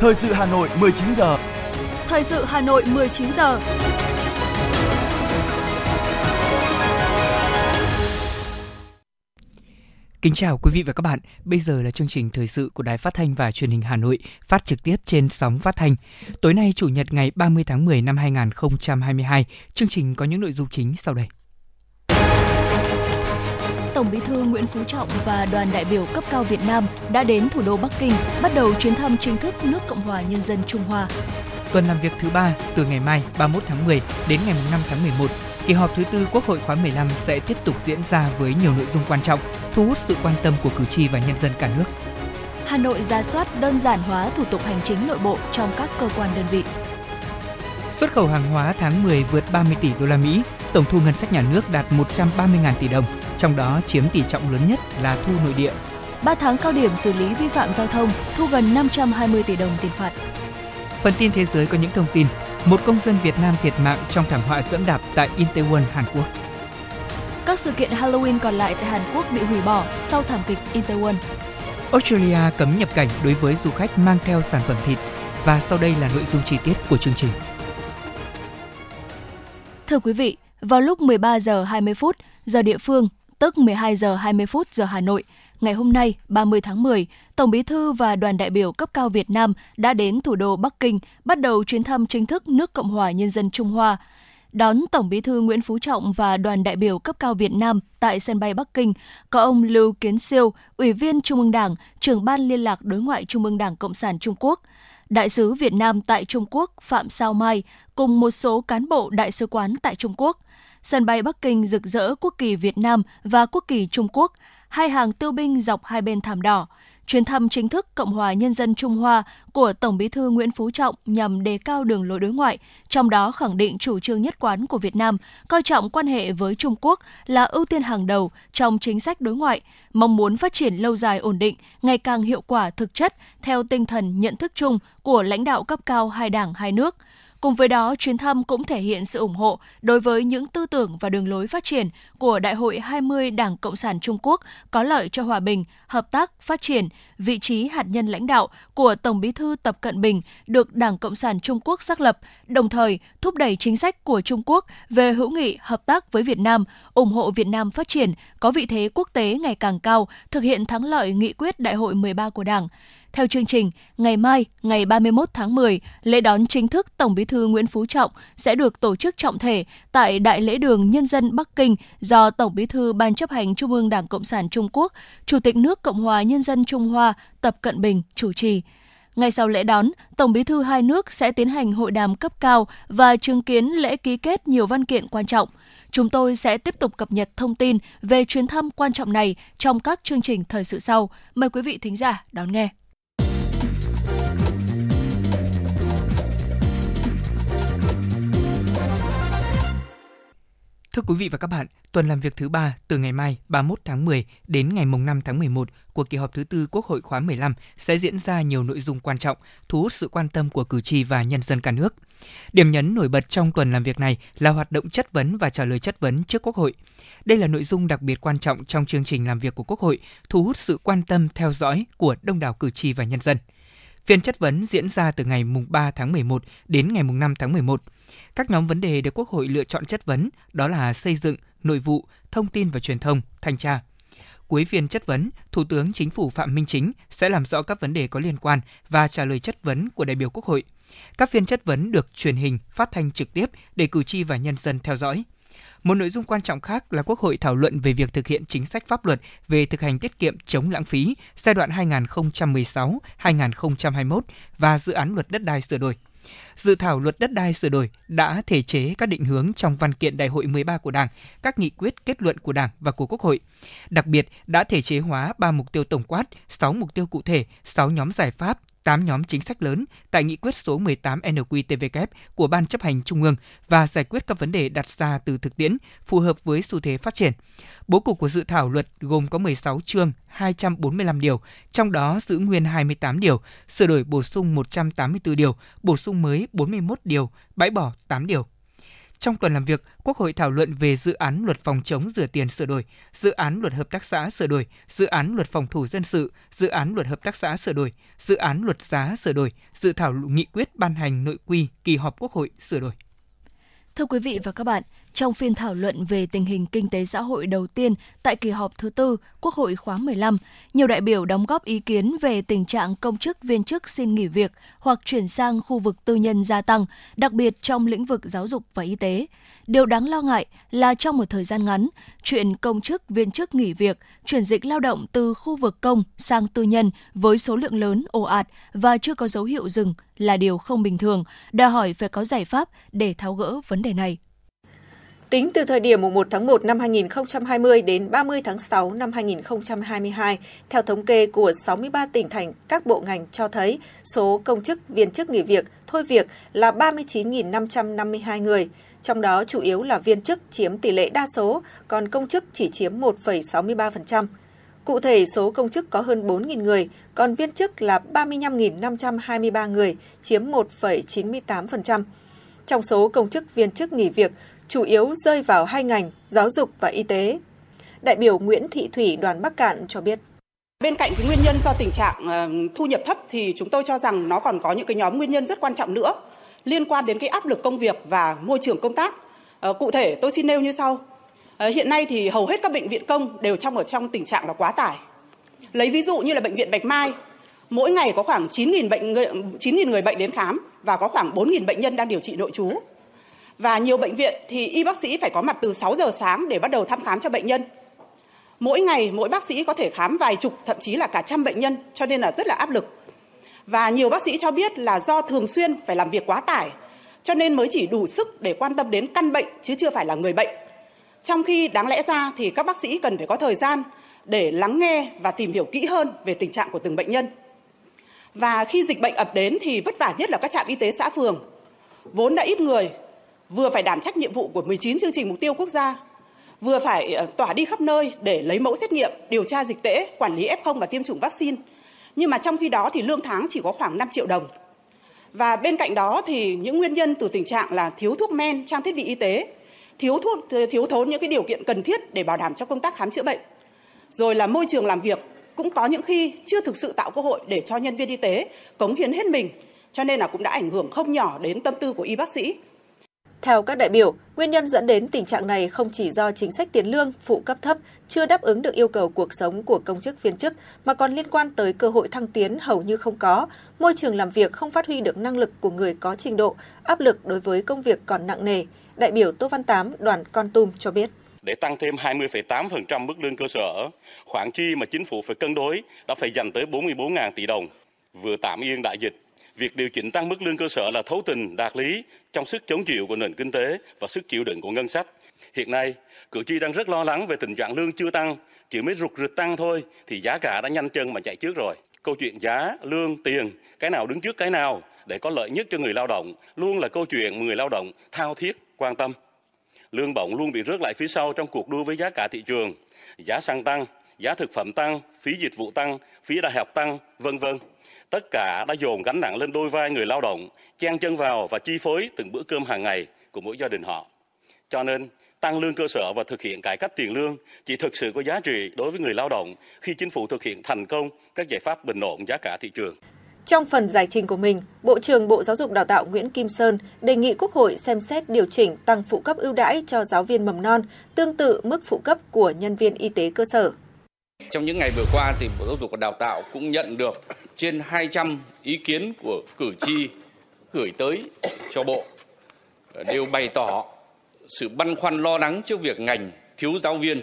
Thời sự Hà Nội 19 giờ. Thời sự Hà Nội 19 giờ. Kính chào quý vị và các bạn. Bây giờ là chương trình thời sự của Đài Phát thanh và Truyền hình Hà Nội, phát trực tiếp trên sóng phát thanh. Tối nay chủ nhật ngày 30 tháng 10 năm 2022, chương trình có những nội dung chính sau đây. Tổng Bí thư Nguyễn Phú Trọng và đoàn đại biểu cấp cao Việt Nam đã đến thủ đô Bắc Kinh, bắt đầu chuyến thăm chính thức nước Cộng hòa Nhân dân Trung Hoa. Tuần làm việc thứ ba từ ngày mai 31 tháng 10 đến ngày 5 tháng 11, kỳ họp thứ tư Quốc hội khóa 15 sẽ tiếp tục diễn ra với nhiều nội dung quan trọng, thu hút sự quan tâm của cử tri và nhân dân cả nước. Hà Nội ra soát đơn giản hóa thủ tục hành chính nội bộ trong các cơ quan đơn vị. Xuất khẩu hàng hóa tháng 10 vượt 30 tỷ đô la Mỹ, tổng thu ngân sách nhà nước đạt 130.000 tỷ đồng, trong đó chiếm tỷ trọng lớn nhất là thu nội địa. 3 tháng cao điểm xử lý vi phạm giao thông, thu gần 520 tỷ đồng tiền phạt. Phần tin thế giới có những thông tin. Một công dân Việt Nam thiệt mạng trong thảm họa dẫm đạp tại Itaewon, Hàn Quốc. Các sự kiện Halloween còn lại tại Hàn Quốc bị hủy bỏ sau thảm kịch Itaewon. Australia cấm nhập cảnh đối với du khách mang theo sản phẩm thịt. Và sau đây là nội dung chi tiết của chương trình. Thưa quý vị, vào lúc 13 giờ 20 phút giờ địa phương, tức 12 giờ 20 phút giờ Hà Nội, ngày hôm nay 30 tháng 10, Tổng Bí thư và đoàn đại biểu cấp cao Việt Nam đã đến thủ đô Bắc Kinh bắt đầu chuyến thăm chính thức nước Cộng hòa Nhân dân Trung Hoa. Đón Tổng Bí thư Nguyễn Phú Trọng và đoàn đại biểu cấp cao Việt Nam tại sân bay Bắc Kinh có ông Lưu Kiến Siêu, Ủy viên Trung ương Đảng, trưởng ban liên lạc đối ngoại Trung ương Đảng Cộng sản Trung Quốc, Đại sứ Việt Nam tại Trung Quốc Phạm Sao Mai cùng một số cán bộ đại sứ quán tại Trung Quốc. Sân bay Bắc Kinh rực rỡ quốc kỳ Việt Nam và quốc kỳ Trung Quốc, hai hàng tiêu binh dọc hai bên thảm đỏ. Chuyến thăm chính thức Cộng hòa Nhân dân Trung Hoa của Tổng bí thư Nguyễn Phú Trọng nhằm đề cao đường lối đối ngoại, trong đó khẳng định chủ trương nhất quán của Việt Nam, coi trọng quan hệ với Trung Quốc là ưu tiên hàng đầu trong chính sách đối ngoại, mong muốn phát triển lâu dài ổn định, ngày càng hiệu quả thực chất theo tinh thần nhận thức chung của lãnh đạo cấp cao hai đảng hai nước – Cùng với đó, chuyến thăm cũng thể hiện sự ủng hộ đối với những tư tưởng và đường lối phát triển của Đại hội 20 Đảng Cộng sản Trung Quốc có lợi cho hòa bình, hợp tác, phát triển, vị trí hạt nhân lãnh đạo của Tổng Bí thư Tập Cận Bình được Đảng Cộng sản Trung Quốc xác lập, đồng thời thúc đẩy chính sách của Trung Quốc về hữu nghị hợp tác với Việt Nam, ủng hộ Việt Nam phát triển, có vị thế quốc tế ngày càng cao, thực hiện thắng lợi nghị quyết Đại hội 13 của Đảng. Theo chương trình, ngày mai, ngày 31 tháng 10, lễ đón chính thức Tổng Bí thư Nguyễn Phú Trọng sẽ được tổ chức trọng thể tại Đại lễ đường Nhân dân Bắc Kinh do Tổng Bí thư Ban chấp hành Trung ương Đảng Cộng sản Trung Quốc, Chủ tịch nước Cộng hòa Nhân dân Trung Hoa Tập Cận Bình chủ trì. Ngay sau lễ đón, Tổng Bí thư hai nước sẽ tiến hành hội đàm cấp cao và chứng kiến lễ ký kết nhiều văn kiện quan trọng. Chúng tôi sẽ tiếp tục cập nhật thông tin về chuyến thăm quan trọng này trong các chương trình thời sự sau. Mời quý vị thính giả đón nghe. Thưa quý vị và các bạn, tuần làm việc thứ ba từ ngày mai 31 tháng 10 đến ngày mùng 5 tháng 11 của kỳ họp thứ tư Quốc hội khóa 15 sẽ diễn ra nhiều nội dung quan trọng, thu hút sự quan tâm của cử tri và nhân dân cả nước. Điểm nhấn nổi bật trong tuần làm việc này là hoạt động chất vấn và trả lời chất vấn trước Quốc hội. Đây là nội dung đặc biệt quan trọng trong chương trình làm việc của Quốc hội, thu hút sự quan tâm theo dõi của đông đảo cử tri và nhân dân. Phiên chất vấn diễn ra từ ngày mùng 3 tháng 11 đến ngày mùng 5 tháng 11. Các nhóm vấn đề được Quốc hội lựa chọn chất vấn đó là xây dựng, nội vụ, thông tin và truyền thông, thanh tra. Cuối phiên chất vấn, Thủ tướng Chính phủ Phạm Minh Chính sẽ làm rõ các vấn đề có liên quan và trả lời chất vấn của đại biểu Quốc hội. Các phiên chất vấn được truyền hình, phát thanh trực tiếp để cử tri và nhân dân theo dõi. Một nội dung quan trọng khác là Quốc hội thảo luận về việc thực hiện chính sách pháp luật về thực hành tiết kiệm chống lãng phí giai đoạn 2016-2021 và dự án luật đất đai sửa đổi dự thảo luật đất đai sửa đổi đã thể chế các định hướng trong văn kiện Đại hội 13 của Đảng, các nghị quyết kết luận của Đảng và của Quốc hội. Đặc biệt đã thể chế hóa 3 mục tiêu tổng quát, 6 mục tiêu cụ thể, 6 nhóm giải pháp, 8 nhóm chính sách lớn tại nghị quyết số 18 NQTVK của Ban chấp hành Trung ương và giải quyết các vấn đề đặt ra từ thực tiễn phù hợp với xu thế phát triển. Bố cục của dự thảo luật gồm có 16 chương, 245 điều, trong đó giữ nguyên 28 điều, sửa đổi bổ sung 184 điều, bổ sung mới 41 điều, bãi bỏ 8 điều. Trong tuần làm việc, Quốc hội thảo luận về dự án luật phòng chống rửa tiền sửa đổi, dự án luật hợp tác xã sửa đổi, dự án luật phòng thủ dân sự, dự án luật hợp tác xã sửa đổi, dự án luật giá sửa đổi, dự thảo nghị quyết ban hành nội quy kỳ họp Quốc hội sửa đổi. Thưa quý vị và các bạn, trong phiên thảo luận về tình hình kinh tế xã hội đầu tiên tại kỳ họp thứ tư Quốc hội khóa 15, nhiều đại biểu đóng góp ý kiến về tình trạng công chức viên chức xin nghỉ việc hoặc chuyển sang khu vực tư nhân gia tăng, đặc biệt trong lĩnh vực giáo dục và y tế. Điều đáng lo ngại là trong một thời gian ngắn, chuyện công chức viên chức nghỉ việc, chuyển dịch lao động từ khu vực công sang tư nhân với số lượng lớn ồ ạt và chưa có dấu hiệu dừng là điều không bình thường, đòi hỏi phải có giải pháp để tháo gỡ vấn đề này. Tính từ thời điểm 1 tháng 1 năm 2020 đến 30 tháng 6 năm 2022, theo thống kê của 63 tỉnh thành, các bộ ngành cho thấy số công chức viên chức nghỉ việc, thôi việc là 39.552 người, trong đó chủ yếu là viên chức chiếm tỷ lệ đa số, còn công chức chỉ chiếm 1,63%. Cụ thể, số công chức có hơn 4.000 người, còn viên chức là 35.523 người, chiếm 1,98%. Trong số công chức viên chức nghỉ việc, chủ yếu rơi vào hai ngành giáo dục và y tế. Đại biểu Nguyễn Thị Thủy đoàn Bắc Cạn cho biết. Bên cạnh cái nguyên nhân do tình trạng ờ, thu nhập thấp thì chúng tôi cho rằng nó còn có những cái nhóm nguyên nhân rất quan trọng nữa liên quan đến cái áp lực công việc và môi trường công tác. Ờ, cụ thể tôi xin nêu như sau. Ờ, hiện nay thì hầu hết các bệnh viện công đều trong ở trong tình trạng là quá tải. Lấy ví dụ như là bệnh viện Bạch Mai, mỗi ngày có khoảng 9.000 bệnh 9.000 người bệnh đến khám và có khoảng 4.000 bệnh nhân đang điều trị nội trú. Và nhiều bệnh viện thì y bác sĩ phải có mặt từ 6 giờ sáng để bắt đầu thăm khám cho bệnh nhân. Mỗi ngày, mỗi bác sĩ có thể khám vài chục, thậm chí là cả trăm bệnh nhân, cho nên là rất là áp lực. Và nhiều bác sĩ cho biết là do thường xuyên phải làm việc quá tải, cho nên mới chỉ đủ sức để quan tâm đến căn bệnh, chứ chưa phải là người bệnh. Trong khi đáng lẽ ra thì các bác sĩ cần phải có thời gian để lắng nghe và tìm hiểu kỹ hơn về tình trạng của từng bệnh nhân. Và khi dịch bệnh ập đến thì vất vả nhất là các trạm y tế xã phường. Vốn đã ít người vừa phải đảm trách nhiệm vụ của 19 chương trình mục tiêu quốc gia, vừa phải ờ, tỏa đi khắp nơi để lấy mẫu xét nghiệm, điều tra dịch tễ, quản lý F0 và tiêm chủng vaccine. Nhưng mà trong khi đó thì lương tháng chỉ có khoảng 5 triệu đồng. Và bên cạnh đó thì những nguyên nhân từ tình trạng là thiếu thuốc men, trang thiết bị y tế, thiếu thuốc thiếu thốn những cái điều kiện cần thiết để bảo đảm cho công tác khám chữa bệnh. Rồi là môi trường làm việc cũng có những khi chưa thực sự tạo cơ hội để cho nhân viên y tế cống hiến hết mình, cho nên là cũng đã ảnh hưởng không nhỏ đến tâm tư của y bác sĩ. Theo các đại biểu, nguyên nhân dẫn đến tình trạng này không chỉ do chính sách tiền lương, phụ cấp thấp chưa đáp ứng được yêu cầu cuộc sống của công chức viên chức mà còn liên quan tới cơ hội thăng tiến hầu như không có, môi trường làm việc không phát huy được năng lực của người có trình độ, áp lực đối với công việc còn nặng nề. Đại biểu Tô Văn Tám, đoàn Con Tum cho biết để tăng thêm 20,8% mức lương cơ sở, khoản chi mà chính phủ phải cân đối đã phải dành tới 44.000 tỷ đồng. Vừa tạm yên đại dịch, việc điều chỉnh tăng mức lương cơ sở là thấu tình, đạt lý trong sức chống chịu của nền kinh tế và sức chịu đựng của ngân sách. Hiện nay, cử tri đang rất lo lắng về tình trạng lương chưa tăng, chỉ mới rụt rịch tăng thôi thì giá cả đã nhanh chân mà chạy trước rồi. Câu chuyện giá, lương, tiền, cái nào đứng trước cái nào để có lợi nhất cho người lao động luôn là câu chuyện người lao động thao thiết quan tâm. Lương bổng luôn bị rớt lại phía sau trong cuộc đua với giá cả thị trường. Giá xăng tăng, giá thực phẩm tăng, phí dịch vụ tăng, phí đại học tăng, vân vân tất cả đã dồn gánh nặng lên đôi vai người lao động, chen chân vào và chi phối từng bữa cơm hàng ngày của mỗi gia đình họ. Cho nên, tăng lương cơ sở và thực hiện cải cách tiền lương chỉ thực sự có giá trị đối với người lao động khi chính phủ thực hiện thành công các giải pháp bình ổn giá cả thị trường. Trong phần giải trình của mình, Bộ trưởng Bộ Giáo dục Đào tạo Nguyễn Kim Sơn đề nghị Quốc hội xem xét điều chỉnh tăng phụ cấp ưu đãi cho giáo viên mầm non, tương tự mức phụ cấp của nhân viên y tế cơ sở. Trong những ngày vừa qua thì Bộ Giáo dục và Đào tạo cũng nhận được trên 200 ý kiến của cử tri gửi tới cho Bộ ờ, đều bày tỏ sự băn khoăn lo lắng trước việc ngành thiếu giáo viên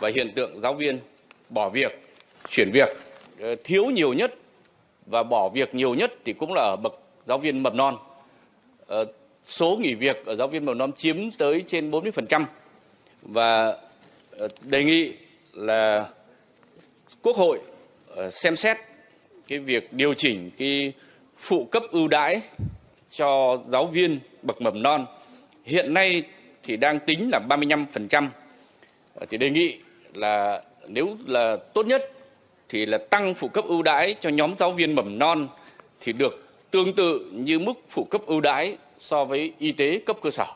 và hiện tượng giáo viên bỏ việc, chuyển việc. Ờ, thiếu nhiều nhất và bỏ việc nhiều nhất thì cũng là ở bậc giáo viên mầm non. Ờ, số nghỉ việc ở giáo viên mầm non chiếm tới trên 40% và đề nghị là Quốc hội ờ, xem xét cái việc điều chỉnh cái phụ cấp ưu đãi cho giáo viên bậc mầm non hiện nay thì đang tính là 35%. Ờ, thì đề nghị là nếu là tốt nhất thì là tăng phụ cấp ưu đãi cho nhóm giáo viên mầm non thì được tương tự như mức phụ cấp ưu đãi so với y tế cấp cơ sở.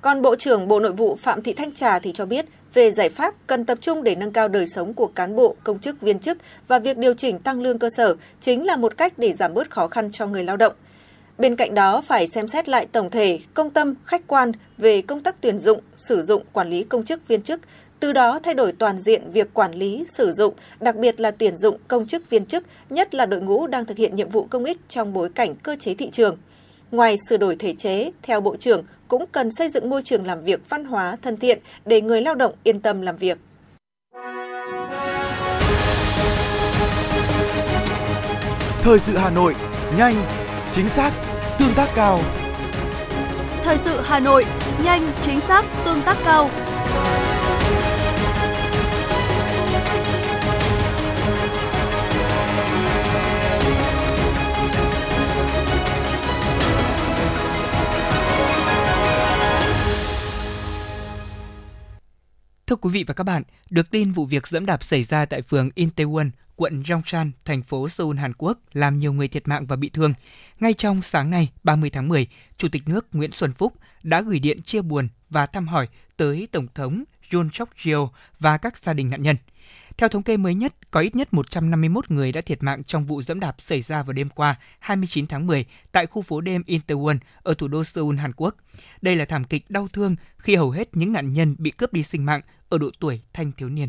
Còn Bộ trưởng Bộ Nội vụ Phạm Thị Thanh Trà thì cho biết về giải pháp cần tập trung để nâng cao đời sống của cán bộ, công chức, viên chức và việc điều chỉnh tăng lương cơ sở chính là một cách để giảm bớt khó khăn cho người lao động. Bên cạnh đó, phải xem xét lại tổng thể, công tâm, khách quan về công tác tuyển dụng, sử dụng, quản lý công chức, viên chức, từ đó thay đổi toàn diện việc quản lý, sử dụng, đặc biệt là tuyển dụng công chức, viên chức, nhất là đội ngũ đang thực hiện nhiệm vụ công ích trong bối cảnh cơ chế thị trường. Ngoài sửa đổi thể chế, theo Bộ trưởng, cũng cần xây dựng môi trường làm việc văn hóa thân thiện để người lao động yên tâm làm việc. Thời sự Hà Nội, nhanh, chính xác, tương tác cao. Thời sự Hà Nội, nhanh, chính xác, tương tác cao. Thưa quý vị và các bạn, được tin vụ việc dẫm đạp xảy ra tại phường Intewon, quận Yongsan, thành phố Seoul, Hàn Quốc làm nhiều người thiệt mạng và bị thương. Ngay trong sáng nay, 30 tháng 10, Chủ tịch nước Nguyễn Xuân Phúc đã gửi điện chia buồn và thăm hỏi tới Tổng thống Yoon suk yeol và các gia đình nạn nhân. Theo thống kê mới nhất, có ít nhất 151 người đã thiệt mạng trong vụ dẫm đạp xảy ra vào đêm qua 29 tháng 10 tại khu phố đêm Incheon ở thủ đô Seoul, Hàn Quốc. Đây là thảm kịch đau thương khi hầu hết những nạn nhân bị cướp đi sinh mạng ở độ tuổi thanh thiếu niên.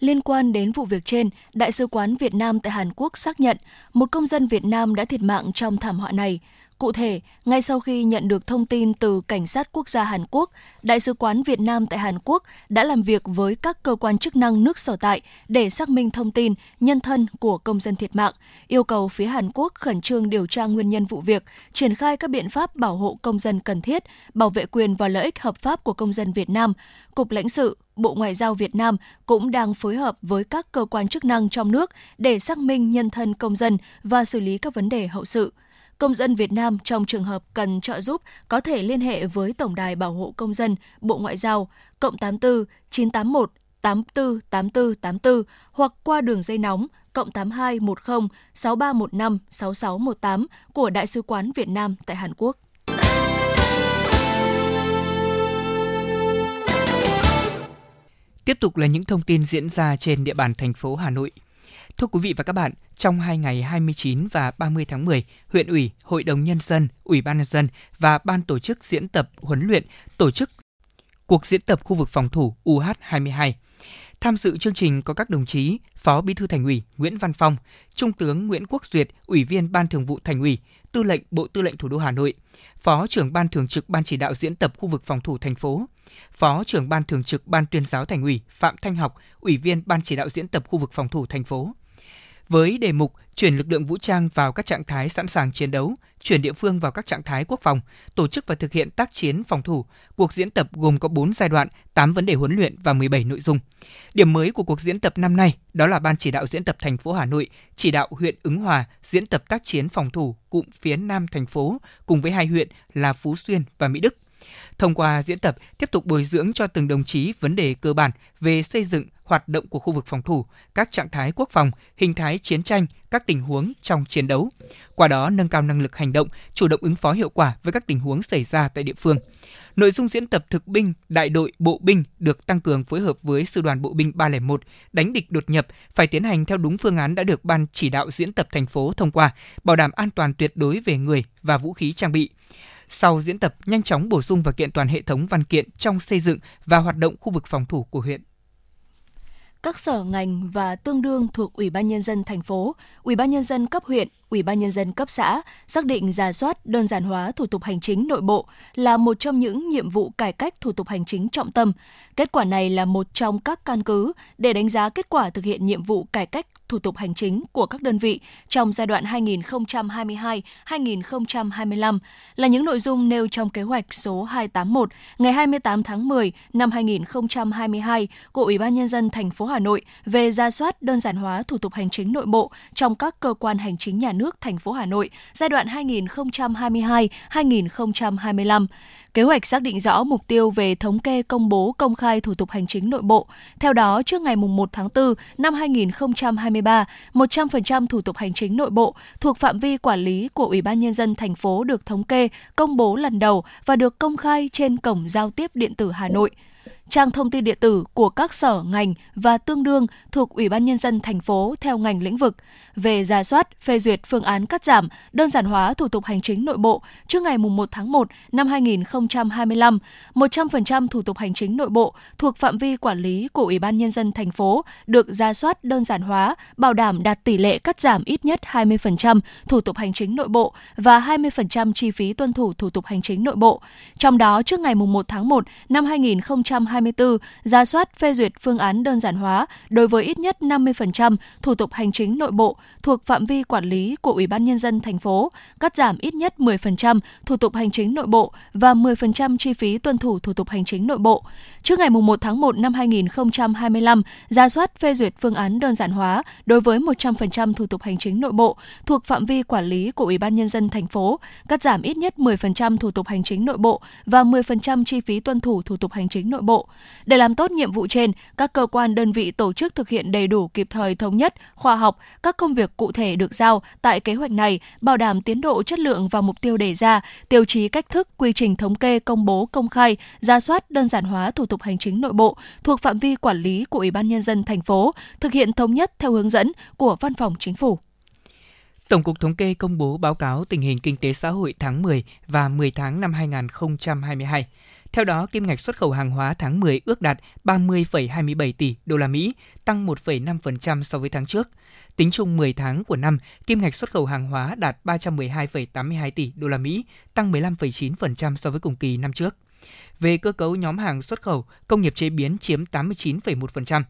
Liên quan đến vụ việc trên, Đại sứ quán Việt Nam tại Hàn Quốc xác nhận một công dân Việt Nam đã thiệt mạng trong thảm họa này. Cụ thể, ngay sau khi nhận được thông tin từ Cảnh sát Quốc gia Hàn Quốc, Đại sứ quán Việt Nam tại Hàn Quốc đã làm việc với các cơ quan chức năng nước sở tại để xác minh thông tin nhân thân của công dân thiệt mạng, yêu cầu phía Hàn Quốc khẩn trương điều tra nguyên nhân vụ việc, triển khai các biện pháp bảo hộ công dân cần thiết, bảo vệ quyền và lợi ích hợp pháp của công dân Việt Nam. Cục lãnh sự, Bộ Ngoại giao Việt Nam cũng đang phối hợp với các cơ quan chức năng trong nước để xác minh nhân thân công dân và xử lý các vấn đề hậu sự. Công dân Việt Nam trong trường hợp cần trợ giúp có thể liên hệ với Tổng đài Bảo hộ Công dân, Bộ Ngoại giao, cộng 84 981 84 84 84 hoặc qua đường dây nóng cộng 82 10 6315 6618 của Đại sứ quán Việt Nam tại Hàn Quốc. Tiếp tục là những thông tin diễn ra trên địa bàn thành phố Hà Nội. Thưa quý vị và các bạn, trong hai ngày 29 và 30 tháng 10, huyện ủy, hội đồng nhân dân, ủy ban nhân dân và ban tổ chức diễn tập huấn luyện tổ chức cuộc diễn tập khu vực phòng thủ UH22. Tham dự chương trình có các đồng chí Phó Bí thư Thành ủy Nguyễn Văn Phong, Trung tướng Nguyễn Quốc Duyệt, Ủy viên Ban Thường vụ Thành ủy, Tư lệnh Bộ Tư lệnh Thủ đô Hà Nội, Phó trưởng Ban Thường trực Ban chỉ đạo diễn tập khu vực phòng thủ thành phố, Phó trưởng Ban Thường trực Ban tuyên giáo Thành ủy Phạm Thanh Học, Ủy viên Ban chỉ đạo diễn tập khu vực phòng thủ thành phố. Với đề mục chuyển lực lượng vũ trang vào các trạng thái sẵn sàng chiến đấu, chuyển địa phương vào các trạng thái quốc phòng, tổ chức và thực hiện tác chiến phòng thủ. Cuộc diễn tập gồm có 4 giai đoạn, 8 vấn đề huấn luyện và 17 nội dung. Điểm mới của cuộc diễn tập năm nay đó là Ban chỉ đạo diễn tập thành phố Hà Nội chỉ đạo huyện Ứng Hòa diễn tập tác chiến phòng thủ cụm phía Nam thành phố cùng với hai huyện là Phú Xuyên và Mỹ Đức. Thông qua diễn tập, tiếp tục bồi dưỡng cho từng đồng chí vấn đề cơ bản về xây dựng, hoạt động của khu vực phòng thủ, các trạng thái quốc phòng, hình thái chiến tranh, các tình huống trong chiến đấu. Qua đó nâng cao năng lực hành động, chủ động ứng phó hiệu quả với các tình huống xảy ra tại địa phương. Nội dung diễn tập thực binh, đại đội, bộ binh được tăng cường phối hợp với Sư đoàn Bộ binh 301 đánh địch đột nhập phải tiến hành theo đúng phương án đã được Ban chỉ đạo diễn tập thành phố thông qua, bảo đảm an toàn tuyệt đối về người và vũ khí trang bị. Sau diễn tập, nhanh chóng bổ sung và kiện toàn hệ thống văn kiện trong xây dựng và hoạt động khu vực phòng thủ của huyện. Các sở ngành và tương đương thuộc Ủy ban nhân dân thành phố, Ủy ban nhân dân cấp huyện, Ủy ban nhân dân cấp xã xác định giả soát đơn giản hóa thủ tục hành chính nội bộ là một trong những nhiệm vụ cải cách thủ tục hành chính trọng tâm. Kết quả này là một trong các căn cứ để đánh giá kết quả thực hiện nhiệm vụ cải cách thủ tục hành chính của các đơn vị trong giai đoạn 2022-2025 là những nội dung nêu trong kế hoạch số 281 ngày 28 tháng 10 năm 2022 của Ủy ban nhân dân thành phố Hà Nội về ra soát đơn giản hóa thủ tục hành chính nội bộ trong các cơ quan hành chính nhà nước nước thành phố Hà Nội giai đoạn 2022-2025. Kế hoạch xác định rõ mục tiêu về thống kê công bố công khai thủ tục hành chính nội bộ. Theo đó, trước ngày 1 tháng 4 năm 2023, 100% thủ tục hành chính nội bộ thuộc phạm vi quản lý của Ủy ban Nhân dân thành phố được thống kê, công bố lần đầu và được công khai trên Cổng Giao tiếp Điện tử Hà Nội trang thông tin điện tử của các sở ngành và tương đương thuộc Ủy ban nhân dân thành phố theo ngành lĩnh vực về ra soát, phê duyệt phương án cắt giảm, đơn giản hóa thủ tục hành chính nội bộ trước ngày 1 tháng 1 năm 2025, 100% thủ tục hành chính nội bộ thuộc phạm vi quản lý của Ủy ban nhân dân thành phố được ra soát đơn giản hóa, bảo đảm đạt tỷ lệ cắt giảm ít nhất 20% thủ tục hành chính nội bộ và 20% chi phí tuân thủ thủ tục hành chính nội bộ. Trong đó trước ngày 1 tháng 1 năm 2024, ra soát phê duyệt phương án đơn giản hóa đối với ít nhất 50% thủ tục hành chính nội bộ thuộc phạm vi quản lý của Ủy ban nhân dân thành phố, cắt giảm ít nhất 10% thủ tục hành chính nội bộ và 10% chi phí tuân thủ thủ tục hành chính nội bộ. Trước ngày 1 tháng 1 năm 2025, ra soát phê duyệt phương án đơn giản hóa đối với 100% thủ tục hành chính nội bộ thuộc phạm vi quản lý của Ủy ban nhân dân thành phố, cắt giảm ít nhất 10% thủ tục hành chính nội bộ và 10% chi phí tuân thủ thủ tục hành chính nội bộ. Để làm tốt nhiệm vụ trên, các cơ quan đơn vị tổ chức thực hiện đầy đủ kịp thời thống nhất, khoa học các công việc cụ thể được giao tại kế hoạch này, bảo đảm tiến độ chất lượng và mục tiêu đề ra, tiêu chí cách thức, quy trình thống kê, công bố, công khai, ra soát, đơn giản hóa thủ tục hành chính nội bộ thuộc phạm vi quản lý của Ủy ban nhân dân thành phố, thực hiện thống nhất theo hướng dẫn của Văn phòng Chính phủ. Tổng cục Thống kê công bố báo cáo tình hình kinh tế xã hội tháng 10 và 10 tháng năm 2022. Theo đó, kim ngạch xuất khẩu hàng hóa tháng 10 ước đạt 30,27 tỷ đô la Mỹ, tăng 1,5% so với tháng trước. Tính chung 10 tháng của năm, kim ngạch xuất khẩu hàng hóa đạt 312,82 tỷ đô la Mỹ, tăng 15,9% so với cùng kỳ năm trước. Về cơ cấu nhóm hàng xuất khẩu, công nghiệp chế biến chiếm 89,1%.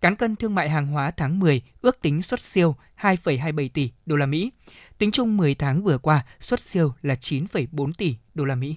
Cán cân thương mại hàng hóa tháng 10 ước tính xuất siêu 2,27 tỷ đô la Mỹ. Tính chung 10 tháng vừa qua, xuất siêu là 9,4 tỷ đô la Mỹ.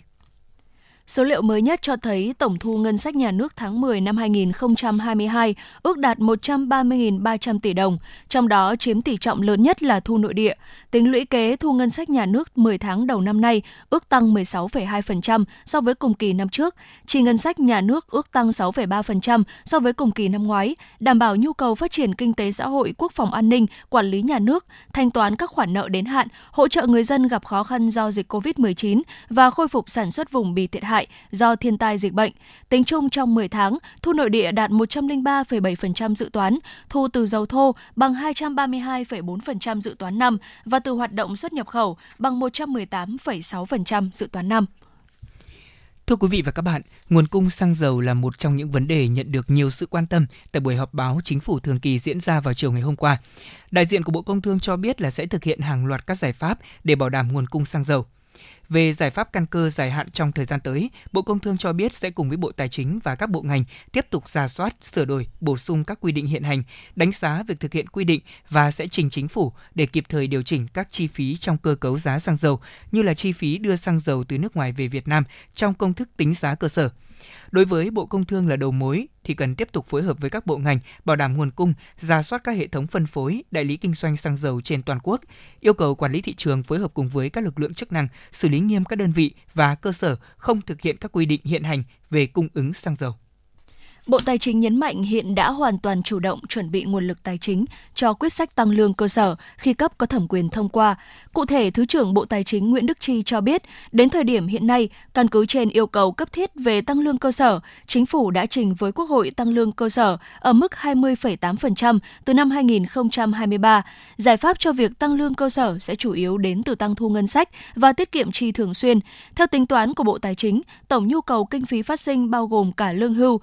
Số liệu mới nhất cho thấy tổng thu ngân sách nhà nước tháng 10 năm 2022 ước đạt 130.300 tỷ đồng, trong đó chiếm tỷ trọng lớn nhất là thu nội địa. Tính lũy kế thu ngân sách nhà nước 10 tháng đầu năm nay ước tăng 16,2% so với cùng kỳ năm trước, chi ngân sách nhà nước ước tăng 6,3% so với cùng kỳ năm ngoái, đảm bảo nhu cầu phát triển kinh tế xã hội, quốc phòng an ninh, quản lý nhà nước, thanh toán các khoản nợ đến hạn, hỗ trợ người dân gặp khó khăn do dịch COVID-19 và khôi phục sản xuất vùng bị thiệt hại hại do thiên tai dịch bệnh. Tính chung trong 10 tháng, thu nội địa đạt 103,7% dự toán, thu từ dầu thô bằng 232,4% dự toán năm và từ hoạt động xuất nhập khẩu bằng 118,6% dự toán năm. Thưa quý vị và các bạn, nguồn cung xăng dầu là một trong những vấn đề nhận được nhiều sự quan tâm tại buổi họp báo chính phủ thường kỳ diễn ra vào chiều ngày hôm qua. Đại diện của Bộ Công Thương cho biết là sẽ thực hiện hàng loạt các giải pháp để bảo đảm nguồn cung xăng dầu. Về giải pháp căn cơ dài hạn trong thời gian tới, Bộ Công Thương cho biết sẽ cùng với Bộ Tài chính và các bộ ngành tiếp tục ra soát, sửa đổi, bổ sung các quy định hiện hành, đánh giá việc thực hiện quy định và sẽ trình chính phủ để kịp thời điều chỉnh các chi phí trong cơ cấu giá xăng dầu như là chi phí đưa xăng dầu từ nước ngoài về Việt Nam trong công thức tính giá cơ sở. Đối với Bộ Công Thương là đầu mối thì cần tiếp tục phối hợp với các bộ ngành bảo đảm nguồn cung, ra soát các hệ thống phân phối, đại lý kinh doanh xăng dầu trên toàn quốc, yêu cầu quản lý thị trường phối hợp cùng với các lực lượng chức năng xử lý nghiêm các đơn vị và cơ sở không thực hiện các quy định hiện hành về cung ứng xăng dầu. Bộ Tài chính nhấn mạnh hiện đã hoàn toàn chủ động chuẩn bị nguồn lực tài chính cho quyết sách tăng lương cơ sở khi cấp có thẩm quyền thông qua. Cụ thể, Thứ trưởng Bộ Tài chính Nguyễn Đức Chi cho biết, đến thời điểm hiện nay, căn cứ trên yêu cầu cấp thiết về tăng lương cơ sở, chính phủ đã trình với Quốc hội tăng lương cơ sở ở mức 20,8% từ năm 2023. Giải pháp cho việc tăng lương cơ sở sẽ chủ yếu đến từ tăng thu ngân sách và tiết kiệm chi thường xuyên. Theo tính toán của Bộ Tài chính, tổng nhu cầu kinh phí phát sinh bao gồm cả lương hưu,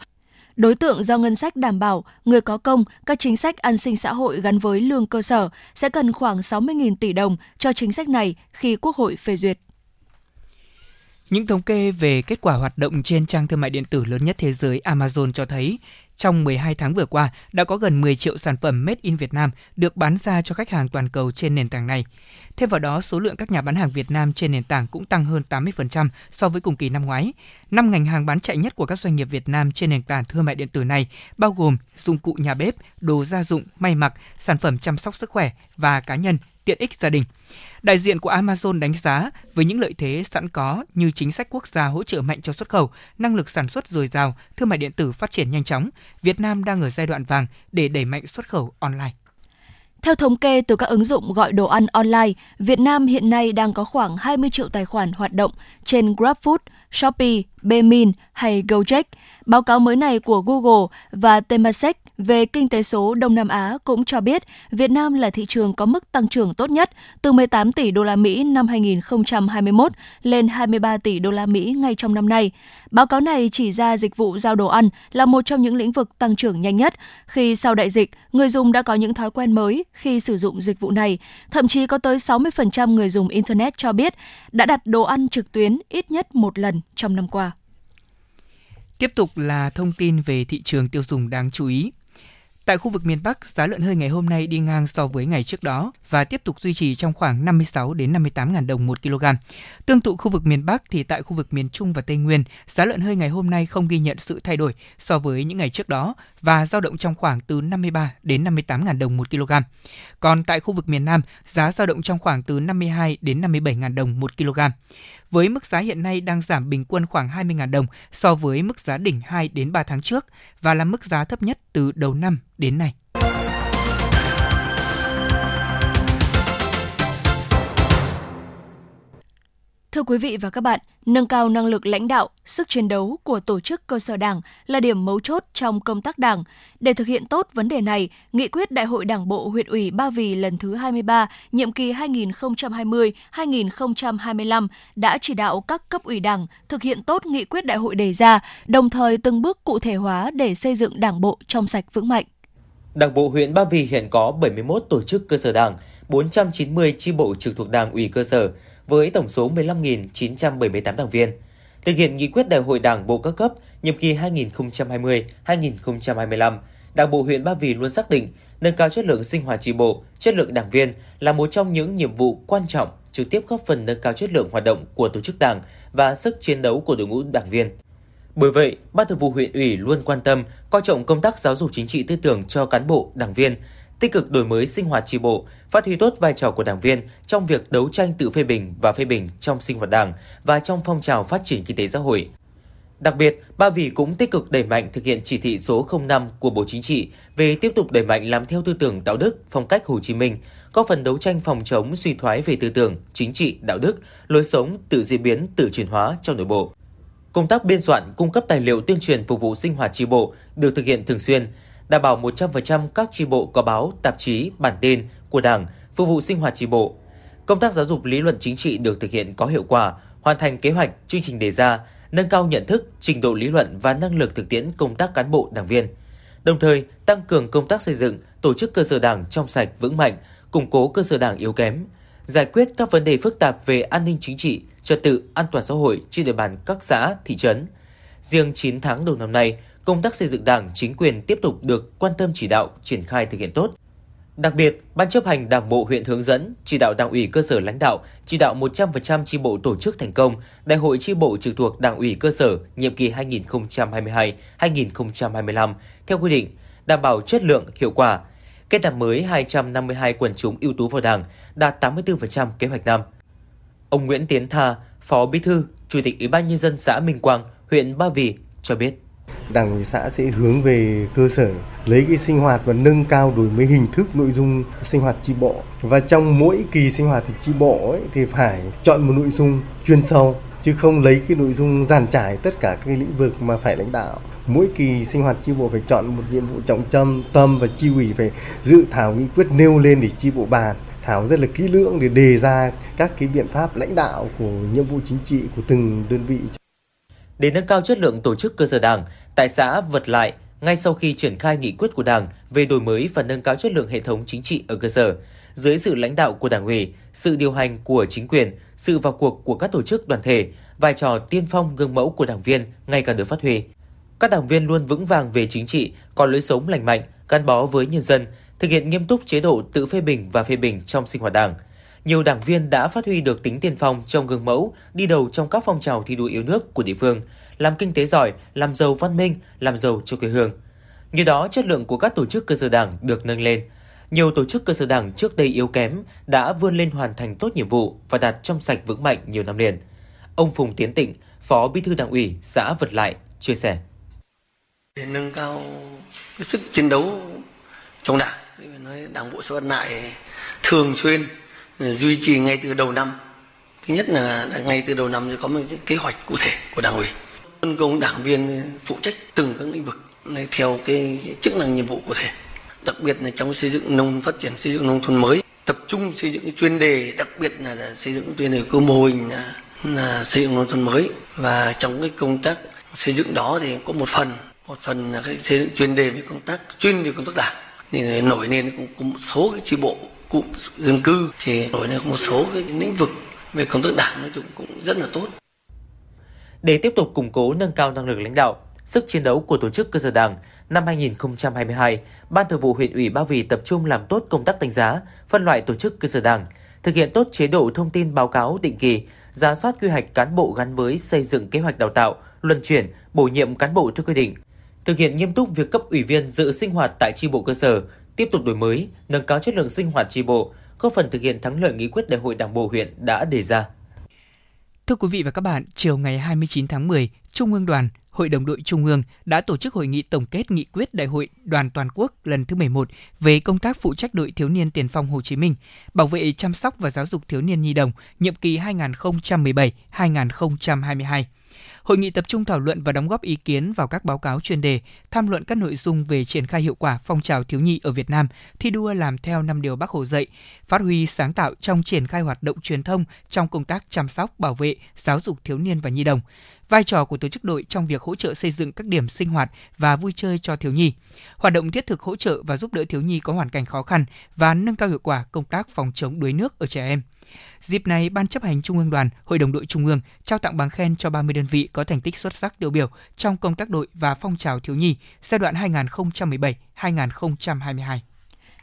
Đối tượng do ngân sách đảm bảo, người có công, các chính sách an sinh xã hội gắn với lương cơ sở sẽ cần khoảng 60.000 tỷ đồng cho chính sách này khi Quốc hội phê duyệt. Những thống kê về kết quả hoạt động trên trang thương mại điện tử lớn nhất thế giới Amazon cho thấy, trong 12 tháng vừa qua, đã có gần 10 triệu sản phẩm Made in Việt Nam được bán ra cho khách hàng toàn cầu trên nền tảng này. Thêm vào đó, số lượng các nhà bán hàng Việt Nam trên nền tảng cũng tăng hơn 80% so với cùng kỳ năm ngoái. Năm ngành hàng bán chạy nhất của các doanh nghiệp Việt Nam trên nền tảng thương mại điện tử này bao gồm dụng cụ nhà bếp, đồ gia dụng, may mặc, sản phẩm chăm sóc sức khỏe và cá nhân, tiện ích gia đình. Đại diện của Amazon đánh giá với những lợi thế sẵn có như chính sách quốc gia hỗ trợ mạnh cho xuất khẩu, năng lực sản xuất dồi dào, thương mại điện tử phát triển nhanh chóng, Việt Nam đang ở giai đoạn vàng để đẩy mạnh xuất khẩu online. Theo thống kê từ các ứng dụng gọi đồ ăn online, Việt Nam hiện nay đang có khoảng 20 triệu tài khoản hoạt động trên GrabFood, Shopee, Bemin hay Gojek. Báo cáo mới này của Google và Temasek về kinh tế số Đông Nam Á cũng cho biết Việt Nam là thị trường có mức tăng trưởng tốt nhất từ 18 tỷ đô la Mỹ năm 2021 lên 23 tỷ đô la Mỹ ngay trong năm nay. Báo cáo này chỉ ra dịch vụ giao đồ ăn là một trong những lĩnh vực tăng trưởng nhanh nhất khi sau đại dịch, người dùng đã có những thói quen mới khi sử dụng dịch vụ này. Thậm chí có tới 60% người dùng internet cho biết đã đặt đồ ăn trực tuyến ít nhất một lần trong năm qua. Tiếp tục là thông tin về thị trường tiêu dùng đáng chú ý. Tại khu vực miền Bắc, giá lợn hơi ngày hôm nay đi ngang so với ngày trước đó và tiếp tục duy trì trong khoảng 56 đến 58 000 đồng 1 kg. Tương tự khu vực miền Bắc thì tại khu vực miền Trung và Tây Nguyên, giá lợn hơi ngày hôm nay không ghi nhận sự thay đổi so với những ngày trước đó và dao động trong khoảng từ 53 đến 58 000 đồng 1 kg. Còn tại khu vực miền Nam, giá dao động trong khoảng từ 52 đến 57 000 đồng 1 kg với mức giá hiện nay đang giảm bình quân khoảng 20.000 đồng so với mức giá đỉnh 2 đến 3 tháng trước và là mức giá thấp nhất từ đầu năm đến nay. Thưa quý vị và các bạn, nâng cao năng lực lãnh đạo, sức chiến đấu của tổ chức cơ sở Đảng là điểm mấu chốt trong công tác Đảng. Để thực hiện tốt vấn đề này, Nghị quyết Đại hội Đảng bộ huyện ủy Ba Vì lần thứ 23, nhiệm kỳ 2020-2025 đã chỉ đạo các cấp ủy Đảng thực hiện tốt nghị quyết đại hội đề ra, đồng thời từng bước cụ thể hóa để xây dựng Đảng bộ trong sạch vững mạnh. Đảng bộ huyện Ba Vì hiện có 71 tổ chức cơ sở Đảng, 490 chi bộ trực thuộc Đảng ủy cơ sở, với tổng số 15.978 đảng viên. Thực hiện nghị quyết đại hội Đảng bộ các cấp nhiệm kỳ 2020-2025, Đảng bộ huyện Ba Vì luôn xác định nâng cao chất lượng sinh hoạt tri bộ, chất lượng đảng viên là một trong những nhiệm vụ quan trọng trực tiếp góp phần nâng cao chất lượng hoạt động của tổ chức đảng và sức chiến đấu của đội ngũ đảng viên. Bởi vậy, Ban Thường vụ huyện ủy luôn quan tâm, coi trọng công tác giáo dục chính trị tư tưởng cho cán bộ, đảng viên, tích cực đổi mới sinh hoạt tri bộ, phát huy tốt vai trò của đảng viên trong việc đấu tranh tự phê bình và phê bình trong sinh hoạt đảng và trong phong trào phát triển kinh tế xã hội. Đặc biệt, Ba Vì cũng tích cực đẩy mạnh thực hiện chỉ thị số 05 của Bộ Chính trị về tiếp tục đẩy mạnh làm theo tư tưởng đạo đức, phong cách Hồ Chí Minh, có phần đấu tranh phòng chống suy thoái về tư tưởng, chính trị, đạo đức, lối sống tự diễn biến, tự chuyển hóa trong nội bộ. Công tác biên soạn, cung cấp tài liệu tuyên truyền phục vụ sinh hoạt tri bộ được thực hiện thường xuyên, đảm bảo 100% các tri bộ có báo, tạp chí, bản tin của Đảng phục vụ sinh hoạt tri bộ. Công tác giáo dục lý luận chính trị được thực hiện có hiệu quả, hoàn thành kế hoạch, chương trình đề ra, nâng cao nhận thức, trình độ lý luận và năng lực thực tiễn công tác cán bộ đảng viên. Đồng thời, tăng cường công tác xây dựng, tổ chức cơ sở đảng trong sạch vững mạnh, củng cố cơ sở đảng yếu kém, giải quyết các vấn đề phức tạp về an ninh chính trị, trật tự, an toàn xã hội trên địa bàn các xã, thị trấn. Riêng 9 tháng đầu năm nay, công tác xây dựng Đảng, chính quyền tiếp tục được quan tâm chỉ đạo, triển khai thực hiện tốt. Đặc biệt, Ban chấp hành Đảng bộ huyện hướng dẫn, chỉ đạo Đảng ủy cơ sở lãnh đạo, chỉ đạo 100% chi bộ tổ chức thành công Đại hội chi bộ trực thuộc Đảng ủy cơ sở nhiệm kỳ 2022-2025 theo quy định, đảm bảo chất lượng, hiệu quả. Kết nạp mới 252 quần chúng ưu tú vào Đảng, đạt 84% kế hoạch năm. Ông Nguyễn Tiến Tha, Phó Bí thư, Chủ tịch Ủy ban nhân dân xã Minh Quang, huyện Ba Vì cho biết đảng ủy xã sẽ hướng về cơ sở lấy cái sinh hoạt và nâng cao đổi mới hình thức nội dung sinh hoạt tri bộ. Và trong mỗi kỳ sinh hoạt thì tri bộ ấy, thì phải chọn một nội dung chuyên sâu chứ không lấy cái nội dung giàn trải tất cả các lĩnh vực mà phải lãnh đạo. Mỗi kỳ sinh hoạt chi bộ phải chọn một nhiệm vụ trọng tâm tâm và chi ủy phải dự thảo nghị quyết nêu lên để chi bộ bàn thảo rất là kỹ lưỡng để đề ra các cái biện pháp lãnh đạo của nhiệm vụ chính trị của từng đơn vị. Để nâng cao chất lượng tổ chức cơ sở đảng tại xã Vật Lại ngay sau khi triển khai nghị quyết của Đảng về đổi mới và nâng cao chất lượng hệ thống chính trị ở cơ sở, dưới sự lãnh đạo của Đảng ủy, sự điều hành của chính quyền, sự vào cuộc của các tổ chức đoàn thể, vai trò tiên phong gương mẫu của đảng viên ngày càng được phát huy. Các đảng viên luôn vững vàng về chính trị, có lối sống lành mạnh, gắn bó với nhân dân, thực hiện nghiêm túc chế độ tự phê bình và phê bình trong sinh hoạt đảng. Nhiều đảng viên đã phát huy được tính tiên phong trong gương mẫu, đi đầu trong các phong trào thi đua yêu nước của địa phương – làm kinh tế giỏi, làm giàu văn minh, làm giàu cho quê hương. Như đó, chất lượng của các tổ chức cơ sở đảng được nâng lên. Nhiều tổ chức cơ sở đảng trước đây yếu kém đã vươn lên hoàn thành tốt nhiệm vụ và đạt trong sạch vững mạnh nhiều năm liền. Ông Phùng Tiến Tịnh, Phó Bí thư Đảng ủy xã Vật Lại chia sẻ. Để nâng cao cái sức chiến đấu trong đảng, nói đảng bộ xã Vật Lại thường xuyên duy trì ngay từ đầu năm. Thứ nhất là ngay từ đầu năm thì có một kế hoạch cụ thể của đảng ủy. Phân công đảng viên phụ trách từng các lĩnh vực theo cái chức năng nhiệm vụ cụ thể. Đặc biệt là trong xây dựng nông phát triển xây dựng nông thôn mới tập trung xây dựng chuyên đề đặc biệt là xây dựng chuyên đề cơ mô hình là, là xây dựng nông thôn mới. Và trong cái công tác xây dựng đó thì có một phần một phần là cái xây dựng chuyên đề về công tác chuyên về công tác đảng. Thì nổi lên cũng có một số cái chi bộ cụm dân cư thì nổi lên một số cái lĩnh vực về công tác đảng nói chung cũng rất là tốt để tiếp tục củng cố nâng cao năng lực lãnh đạo sức chiến đấu của tổ chức cơ sở đảng, năm 2022, Ban Thường vụ huyện ủy Ba Vì tập trung làm tốt công tác đánh giá, phân loại tổ chức cơ sở đảng, thực hiện tốt chế độ thông tin báo cáo định kỳ, ra soát quy hoạch cán bộ gắn với xây dựng kế hoạch đào tạo, luân chuyển, bổ nhiệm cán bộ theo quy định. Thực hiện nghiêm túc việc cấp ủy viên dự sinh hoạt tại chi bộ cơ sở, tiếp tục đổi mới, nâng cao chất lượng sinh hoạt chi bộ, góp phần thực hiện thắng lợi nghị quyết đại hội Đảng bộ huyện đã đề ra. Thưa quý vị và các bạn, chiều ngày 29 tháng 10, Trung ương Đoàn, Hội đồng đội Trung ương đã tổ chức hội nghị tổng kết nghị quyết Đại hội Đoàn toàn quốc lần thứ 11 về công tác phụ trách đội thiếu niên tiền phong Hồ Chí Minh, bảo vệ chăm sóc và giáo dục thiếu niên nhi đồng nhiệm kỳ 2017-2022. Hội nghị tập trung thảo luận và đóng góp ý kiến vào các báo cáo chuyên đề, tham luận các nội dung về triển khai hiệu quả phong trào thiếu nhi ở Việt Nam, thi đua làm theo năm điều Bác Hồ dạy, phát huy sáng tạo trong triển khai hoạt động truyền thông trong công tác chăm sóc, bảo vệ, giáo dục thiếu niên và nhi đồng, vai trò của tổ chức đội trong việc hỗ trợ xây dựng các điểm sinh hoạt và vui chơi cho thiếu nhi, hoạt động thiết thực hỗ trợ và giúp đỡ thiếu nhi có hoàn cảnh khó khăn và nâng cao hiệu quả công tác phòng chống đuối nước ở trẻ em. Dịp này, Ban chấp hành Trung ương Đoàn, Hội đồng đội Trung ương trao tặng bằng khen cho 30 đơn vị có thành tích xuất sắc tiêu biểu trong công tác đội và phong trào thiếu nhi giai đoạn 2017-2022.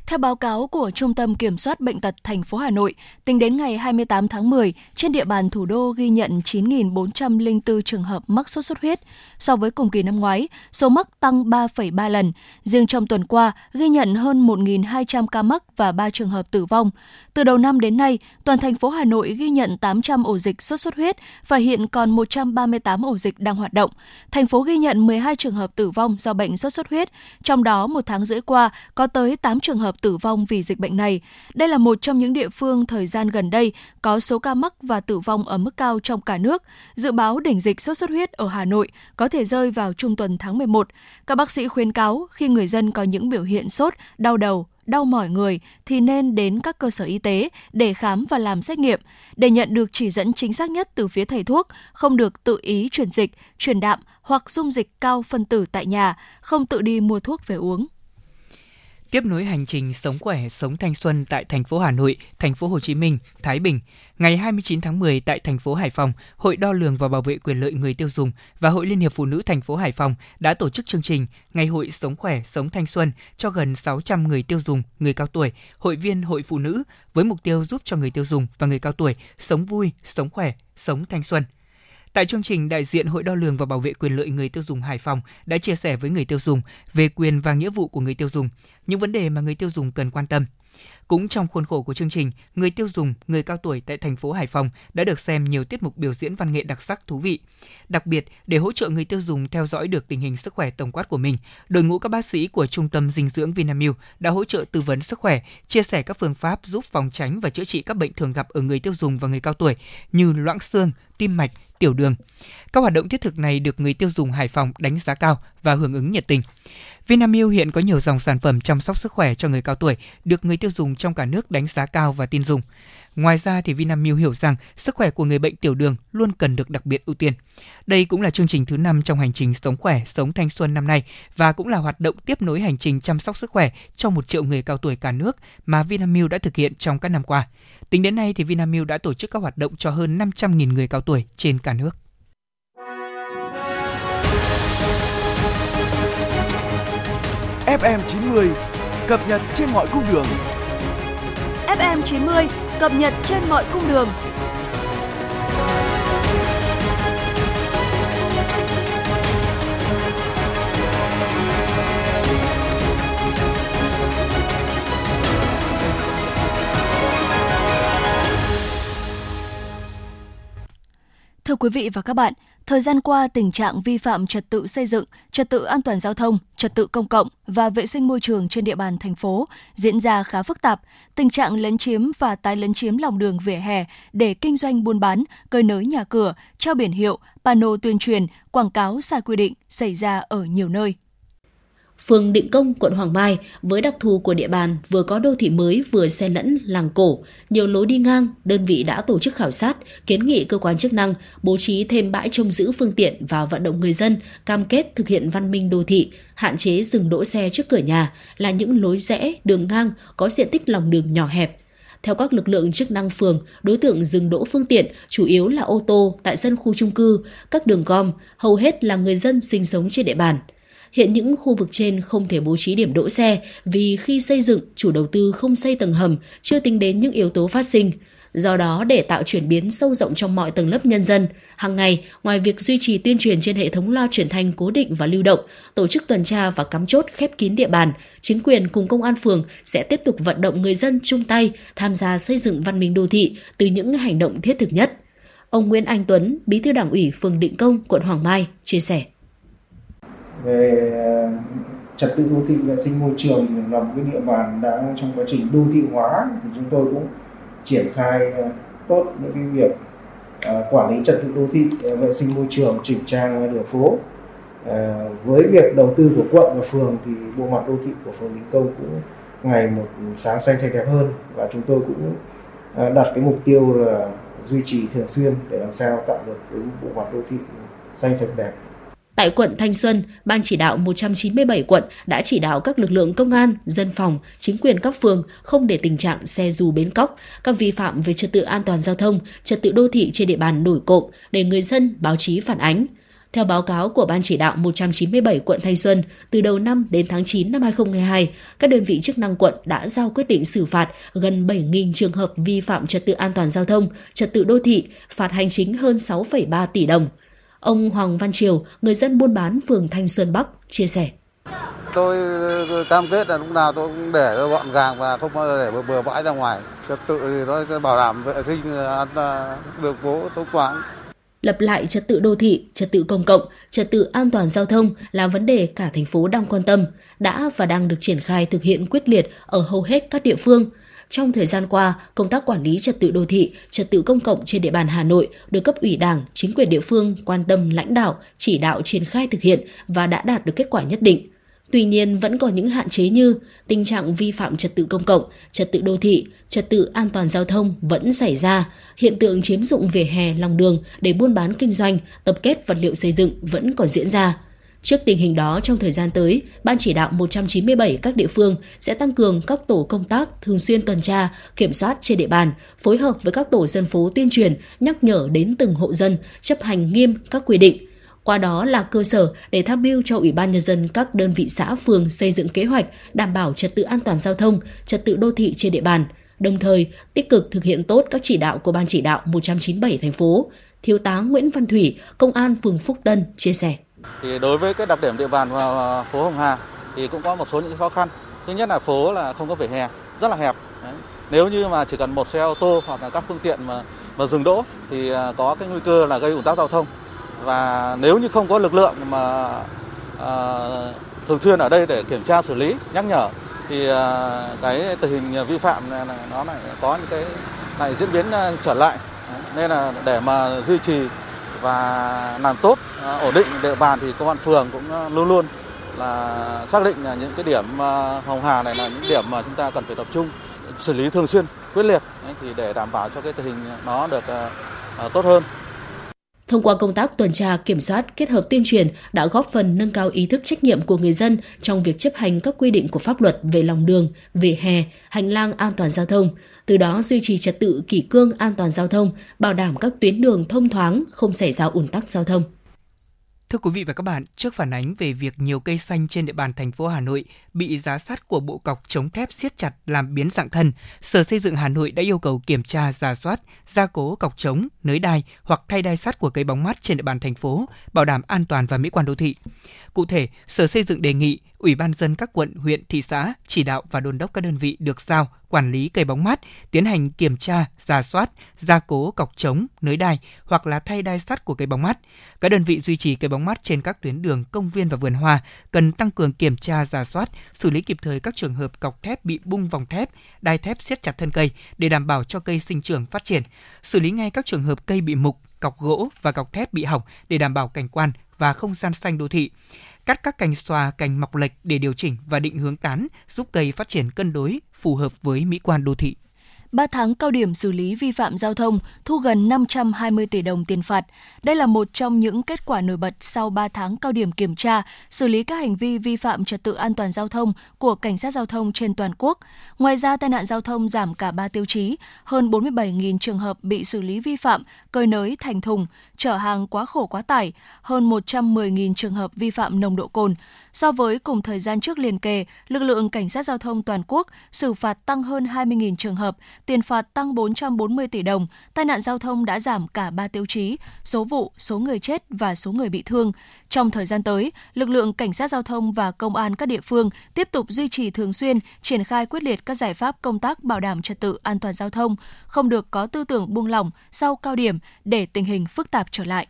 Theo báo cáo của Trung tâm Kiểm soát Bệnh tật thành phố Hà Nội, tính đến ngày 28 tháng 10, trên địa bàn thủ đô ghi nhận 9.404 trường hợp mắc sốt xuất huyết. So với cùng kỳ năm ngoái, số mắc tăng 3,3 lần. Riêng trong tuần qua, ghi nhận hơn 1.200 ca mắc và 3 trường hợp tử vong. Từ đầu năm đến nay, toàn thành phố Hà Nội ghi nhận 800 ổ dịch sốt xuất huyết và hiện còn 138 ổ dịch đang hoạt động. Thành phố ghi nhận 12 trường hợp tử vong do bệnh sốt xuất huyết, trong đó một tháng rưỡi qua có tới 8 trường hợp tử vong vì dịch bệnh này. Đây là một trong những địa phương thời gian gần đây có số ca mắc và tử vong ở mức cao trong cả nước. Dự báo đỉnh dịch sốt xuất huyết ở Hà Nội có thể rơi vào trung tuần tháng 11. Các bác sĩ khuyến cáo khi người dân có những biểu hiện sốt, đau đầu, đau mỏi người thì nên đến các cơ sở y tế để khám và làm xét nghiệm. Để nhận được chỉ dẫn chính xác nhất từ phía thầy thuốc, không được tự ý truyền dịch, truyền đạm hoặc dung dịch cao phân tử tại nhà, không tự đi mua thuốc về uống tiếp nối hành trình sống khỏe, sống thanh xuân tại thành phố Hà Nội, thành phố Hồ Chí Minh, Thái Bình. Ngày 29 tháng 10 tại thành phố Hải Phòng, Hội đo lường và bảo vệ quyền lợi người tiêu dùng và Hội Liên hiệp Phụ nữ thành phố Hải Phòng đã tổ chức chương trình Ngày hội sống khỏe, sống thanh xuân cho gần 600 người tiêu dùng, người cao tuổi, hội viên hội phụ nữ với mục tiêu giúp cho người tiêu dùng và người cao tuổi sống vui, sống khỏe, sống thanh xuân. Tại chương trình, đại diện Hội đo lường và bảo vệ quyền lợi người tiêu dùng Hải Phòng đã chia sẻ với người tiêu dùng về quyền và nghĩa vụ của người tiêu dùng, những vấn đề mà người tiêu dùng cần quan tâm. Cũng trong khuôn khổ của chương trình, người tiêu dùng, người cao tuổi tại thành phố Hải Phòng đã được xem nhiều tiết mục biểu diễn văn nghệ đặc sắc thú vị. Đặc biệt, để hỗ trợ người tiêu dùng theo dõi được tình hình sức khỏe tổng quát của mình, đội ngũ các bác sĩ của Trung tâm Dinh dưỡng Vinamilk đã hỗ trợ tư vấn sức khỏe, chia sẻ các phương pháp giúp phòng tránh và chữa trị các bệnh thường gặp ở người tiêu dùng và người cao tuổi như loãng xương, tim mạch, tiểu đường. Các hoạt động thiết thực này được người tiêu dùng Hải Phòng đánh giá cao và hưởng ứng nhiệt tình. Vinamilk hiện có nhiều dòng sản phẩm chăm sóc sức khỏe cho người cao tuổi được người tiêu dùng trong cả nước đánh giá cao và tin dùng. Ngoài ra thì Vinamilk hiểu rằng sức khỏe của người bệnh tiểu đường luôn cần được đặc biệt ưu tiên. Đây cũng là chương trình thứ 5 trong hành trình sống khỏe, sống thanh xuân năm nay và cũng là hoạt động tiếp nối hành trình chăm sóc sức khỏe cho một triệu người cao tuổi cả nước mà Vinamilk đã thực hiện trong các năm qua. Tính đến nay thì Vinamilk đã tổ chức các hoạt động cho hơn 500.000 người cao tuổi trên cả nước. FM 90 cập nhật trên mọi cung đường. FM90 cập nhật trên mọi cung đường. Thưa quý vị và các bạn, thời gian qua tình trạng vi phạm trật tự xây dựng, trật tự an toàn giao thông, trật tự công cộng và vệ sinh môi trường trên địa bàn thành phố diễn ra khá phức tạp. Tình trạng lấn chiếm và tái lấn chiếm lòng đường vỉa hè để kinh doanh buôn bán, cơi nới nhà cửa, treo biển hiệu, pano tuyên truyền, quảng cáo sai quy định xảy ra ở nhiều nơi phường Định Công, quận Hoàng Mai với đặc thù của địa bàn vừa có đô thị mới vừa xen lẫn làng cổ, nhiều lối đi ngang, đơn vị đã tổ chức khảo sát, kiến nghị cơ quan chức năng bố trí thêm bãi trông giữ phương tiện và vận động người dân cam kết thực hiện văn minh đô thị, hạn chế dừng đỗ xe trước cửa nhà là những lối rẽ, đường ngang có diện tích lòng đường nhỏ hẹp. Theo các lực lượng chức năng phường, đối tượng dừng đỗ phương tiện chủ yếu là ô tô tại sân khu trung cư, các đường gom, hầu hết là người dân sinh sống trên địa bàn – Hiện những khu vực trên không thể bố trí điểm đỗ xe vì khi xây dựng, chủ đầu tư không xây tầng hầm, chưa tính đến những yếu tố phát sinh. Do đó, để tạo chuyển biến sâu rộng trong mọi tầng lớp nhân dân, hàng ngày, ngoài việc duy trì tuyên truyền trên hệ thống loa truyền thanh cố định và lưu động, tổ chức tuần tra và cắm chốt khép kín địa bàn, chính quyền cùng công an phường sẽ tiếp tục vận động người dân chung tay tham gia xây dựng văn minh đô thị từ những hành động thiết thực nhất. Ông Nguyễn Anh Tuấn, Bí thư Đảng ủy phường Định Công, quận Hoàng Mai chia sẻ về ờ, trật tự đô thị, vệ sinh môi trường là một cái địa bàn đã trong quá trình đô thị hóa thì chúng tôi cũng triển khai ờ, tốt những cái việc ờ, quản lý trật tự đô thị vệ sinh môi trường, chỉnh trang đường phố. Với việc đầu tư của quận và phường thì bộ mặt đô thị của phường Đình Công cũng ngày một sáng xanh sạch đẹp hơn và chúng tôi cũng đặt cái mục tiêu là duy trì thường xuyên để làm sao tạo được cái bộ mặt đô thị xanh sạch đẹp. Tại quận Thanh Xuân, Ban chỉ đạo 197 quận đã chỉ đạo các lực lượng công an, dân phòng, chính quyền các phường không để tình trạng xe dù bến cóc, các vi phạm về trật tự an toàn giao thông, trật tự đô thị trên địa bàn nổi cộm để người dân báo chí phản ánh. Theo báo cáo của Ban chỉ đạo 197 quận Thanh Xuân, từ đầu năm đến tháng 9 năm 2022, các đơn vị chức năng quận đã giao quyết định xử phạt gần 7.000 trường hợp vi phạm trật tự an toàn giao thông, trật tự đô thị, phạt hành chính hơn 6,3 tỷ đồng. Ông Hoàng Văn Triều, người dân buôn bán phường Thanh Xuân Bắc, chia sẻ. Tôi cam kết là lúc nào tôi cũng để gọn gàng và không để bừa bãi ra ngoài. Trật tự thì nó bảo đảm vệ sinh đường phố tốt quán. Lập lại trật tự đô thị, trật tự công cộng, trật tự an toàn giao thông là vấn đề cả thành phố đang quan tâm, đã và đang được triển khai thực hiện quyết liệt ở hầu hết các địa phương – trong thời gian qua, công tác quản lý trật tự đô thị, trật tự công cộng trên địa bàn Hà Nội được cấp ủy Đảng, chính quyền địa phương quan tâm lãnh đạo, chỉ đạo triển khai thực hiện và đã đạt được kết quả nhất định. Tuy nhiên vẫn còn những hạn chế như tình trạng vi phạm trật tự công cộng, trật tự đô thị, trật tự an toàn giao thông vẫn xảy ra, hiện tượng chiếm dụng vỉa hè lòng đường để buôn bán kinh doanh, tập kết vật liệu xây dựng vẫn còn diễn ra. Trước tình hình đó, trong thời gian tới, Ban chỉ đạo 197 các địa phương sẽ tăng cường các tổ công tác thường xuyên tuần tra, kiểm soát trên địa bàn, phối hợp với các tổ dân phố tuyên truyền, nhắc nhở đến từng hộ dân chấp hành nghiêm các quy định. Qua đó là cơ sở để tham mưu cho Ủy ban Nhân dân các đơn vị xã phường xây dựng kế hoạch đảm bảo trật tự an toàn giao thông, trật tự đô thị trên địa bàn, đồng thời tích cực thực hiện tốt các chỉ đạo của Ban chỉ đạo 197 thành phố. Thiếu tá Nguyễn Văn Thủy, Công an phường Phúc Tân chia sẻ. Thì đối với cái đặc điểm địa bàn và phố Hồng Hà thì cũng có một số những khó khăn. Thứ nhất là phố là không có vỉa hè, rất là hẹp. Đấy. Nếu như mà chỉ cần một xe ô tô hoặc là các phương tiện mà mà dừng đỗ thì à, có cái nguy cơ là gây ủn tắc giao thông. Và nếu như không có lực lượng mà à, thường xuyên ở đây để kiểm tra xử lý, nhắc nhở thì à, cái tình hình vi phạm này, nó lại có những cái lại diễn biến à, trở lại. Nên là để mà duy trì và làm tốt à, ổn định địa bàn thì công an phường cũng à, luôn luôn là xác định là những cái điểm à, hồng hà này là những điểm mà chúng ta cần phải tập trung, xử lý thường xuyên, quyết liệt. Thì để đảm bảo cho cái tình hình nó được tốt hơn. Thông qua công tác tuần tra, kiểm soát kết hợp tuyên truyền đã góp phần nâng cao ý thức trách nhiệm của người dân trong việc chấp hành các quy định của pháp luật về lòng đường, về hè, hành lang an toàn giao thông, từ đó duy trì trật tự kỷ cương an toàn giao thông, bảo đảm các tuyến đường thông thoáng, không xảy ra ủn tắc giao thông. Thưa quý vị và các bạn, trước phản ánh về việc nhiều cây xanh trên địa bàn thành phố Hà Nội bị giá sắt của bộ cọc chống thép siết chặt làm biến dạng thân, Sở Xây dựng Hà Nội đã yêu cầu kiểm tra, giả soát, gia cố cọc chống, nới đai hoặc thay đai sắt của cây bóng mát trên địa bàn thành phố, bảo đảm an toàn và mỹ quan đô thị. Cụ thể, Sở Xây dựng đề nghị Ủy ban dân các quận, huyện, thị xã chỉ đạo và đôn đốc các đơn vị được giao quản lý cây bóng mát, tiến hành kiểm tra, giả soát, gia cố cọc chống, nới đai hoặc là thay đai sắt của cây bóng mát. Các đơn vị duy trì cây bóng mát trên các tuyến đường, công viên và vườn hoa cần tăng cường kiểm tra, giả soát, xử lý kịp thời các trường hợp cọc thép bị bung vòng thép, đai thép siết chặt thân cây để đảm bảo cho cây sinh trưởng phát triển, xử lý ngay các trường hợp cây bị mục, cọc gỗ và cọc thép bị hỏng để đảm bảo cảnh quan và không gian xanh đô thị cắt các cành xòa, cành mọc lệch để điều chỉnh và định hướng tán, giúp cây phát triển cân đối, phù hợp với mỹ quan đô thị. 3 tháng cao điểm xử lý vi phạm giao thông, thu gần 520 tỷ đồng tiền phạt. Đây là một trong những kết quả nổi bật sau 3 tháng cao điểm kiểm tra, xử lý các hành vi vi phạm trật tự an toàn giao thông của cảnh sát giao thông trên toàn quốc. Ngoài ra, tai nạn giao thông giảm cả 3 tiêu chí, hơn 47.000 trường hợp bị xử lý vi phạm, cơi nới thành thùng, chở hàng quá khổ quá tải, hơn 110.000 trường hợp vi phạm nồng độ cồn. So với cùng thời gian trước liền kề, lực lượng cảnh sát giao thông toàn quốc xử phạt tăng hơn 20.000 trường hợp, tiền phạt tăng 440 tỷ đồng, tai nạn giao thông đã giảm cả 3 tiêu chí, số vụ, số người chết và số người bị thương. Trong thời gian tới, lực lượng cảnh sát giao thông và công an các địa phương tiếp tục duy trì thường xuyên, triển khai quyết liệt các giải pháp công tác bảo đảm trật tự an toàn giao thông, không được có tư tưởng buông lỏng sau cao điểm để tình hình phức tạp trở lại.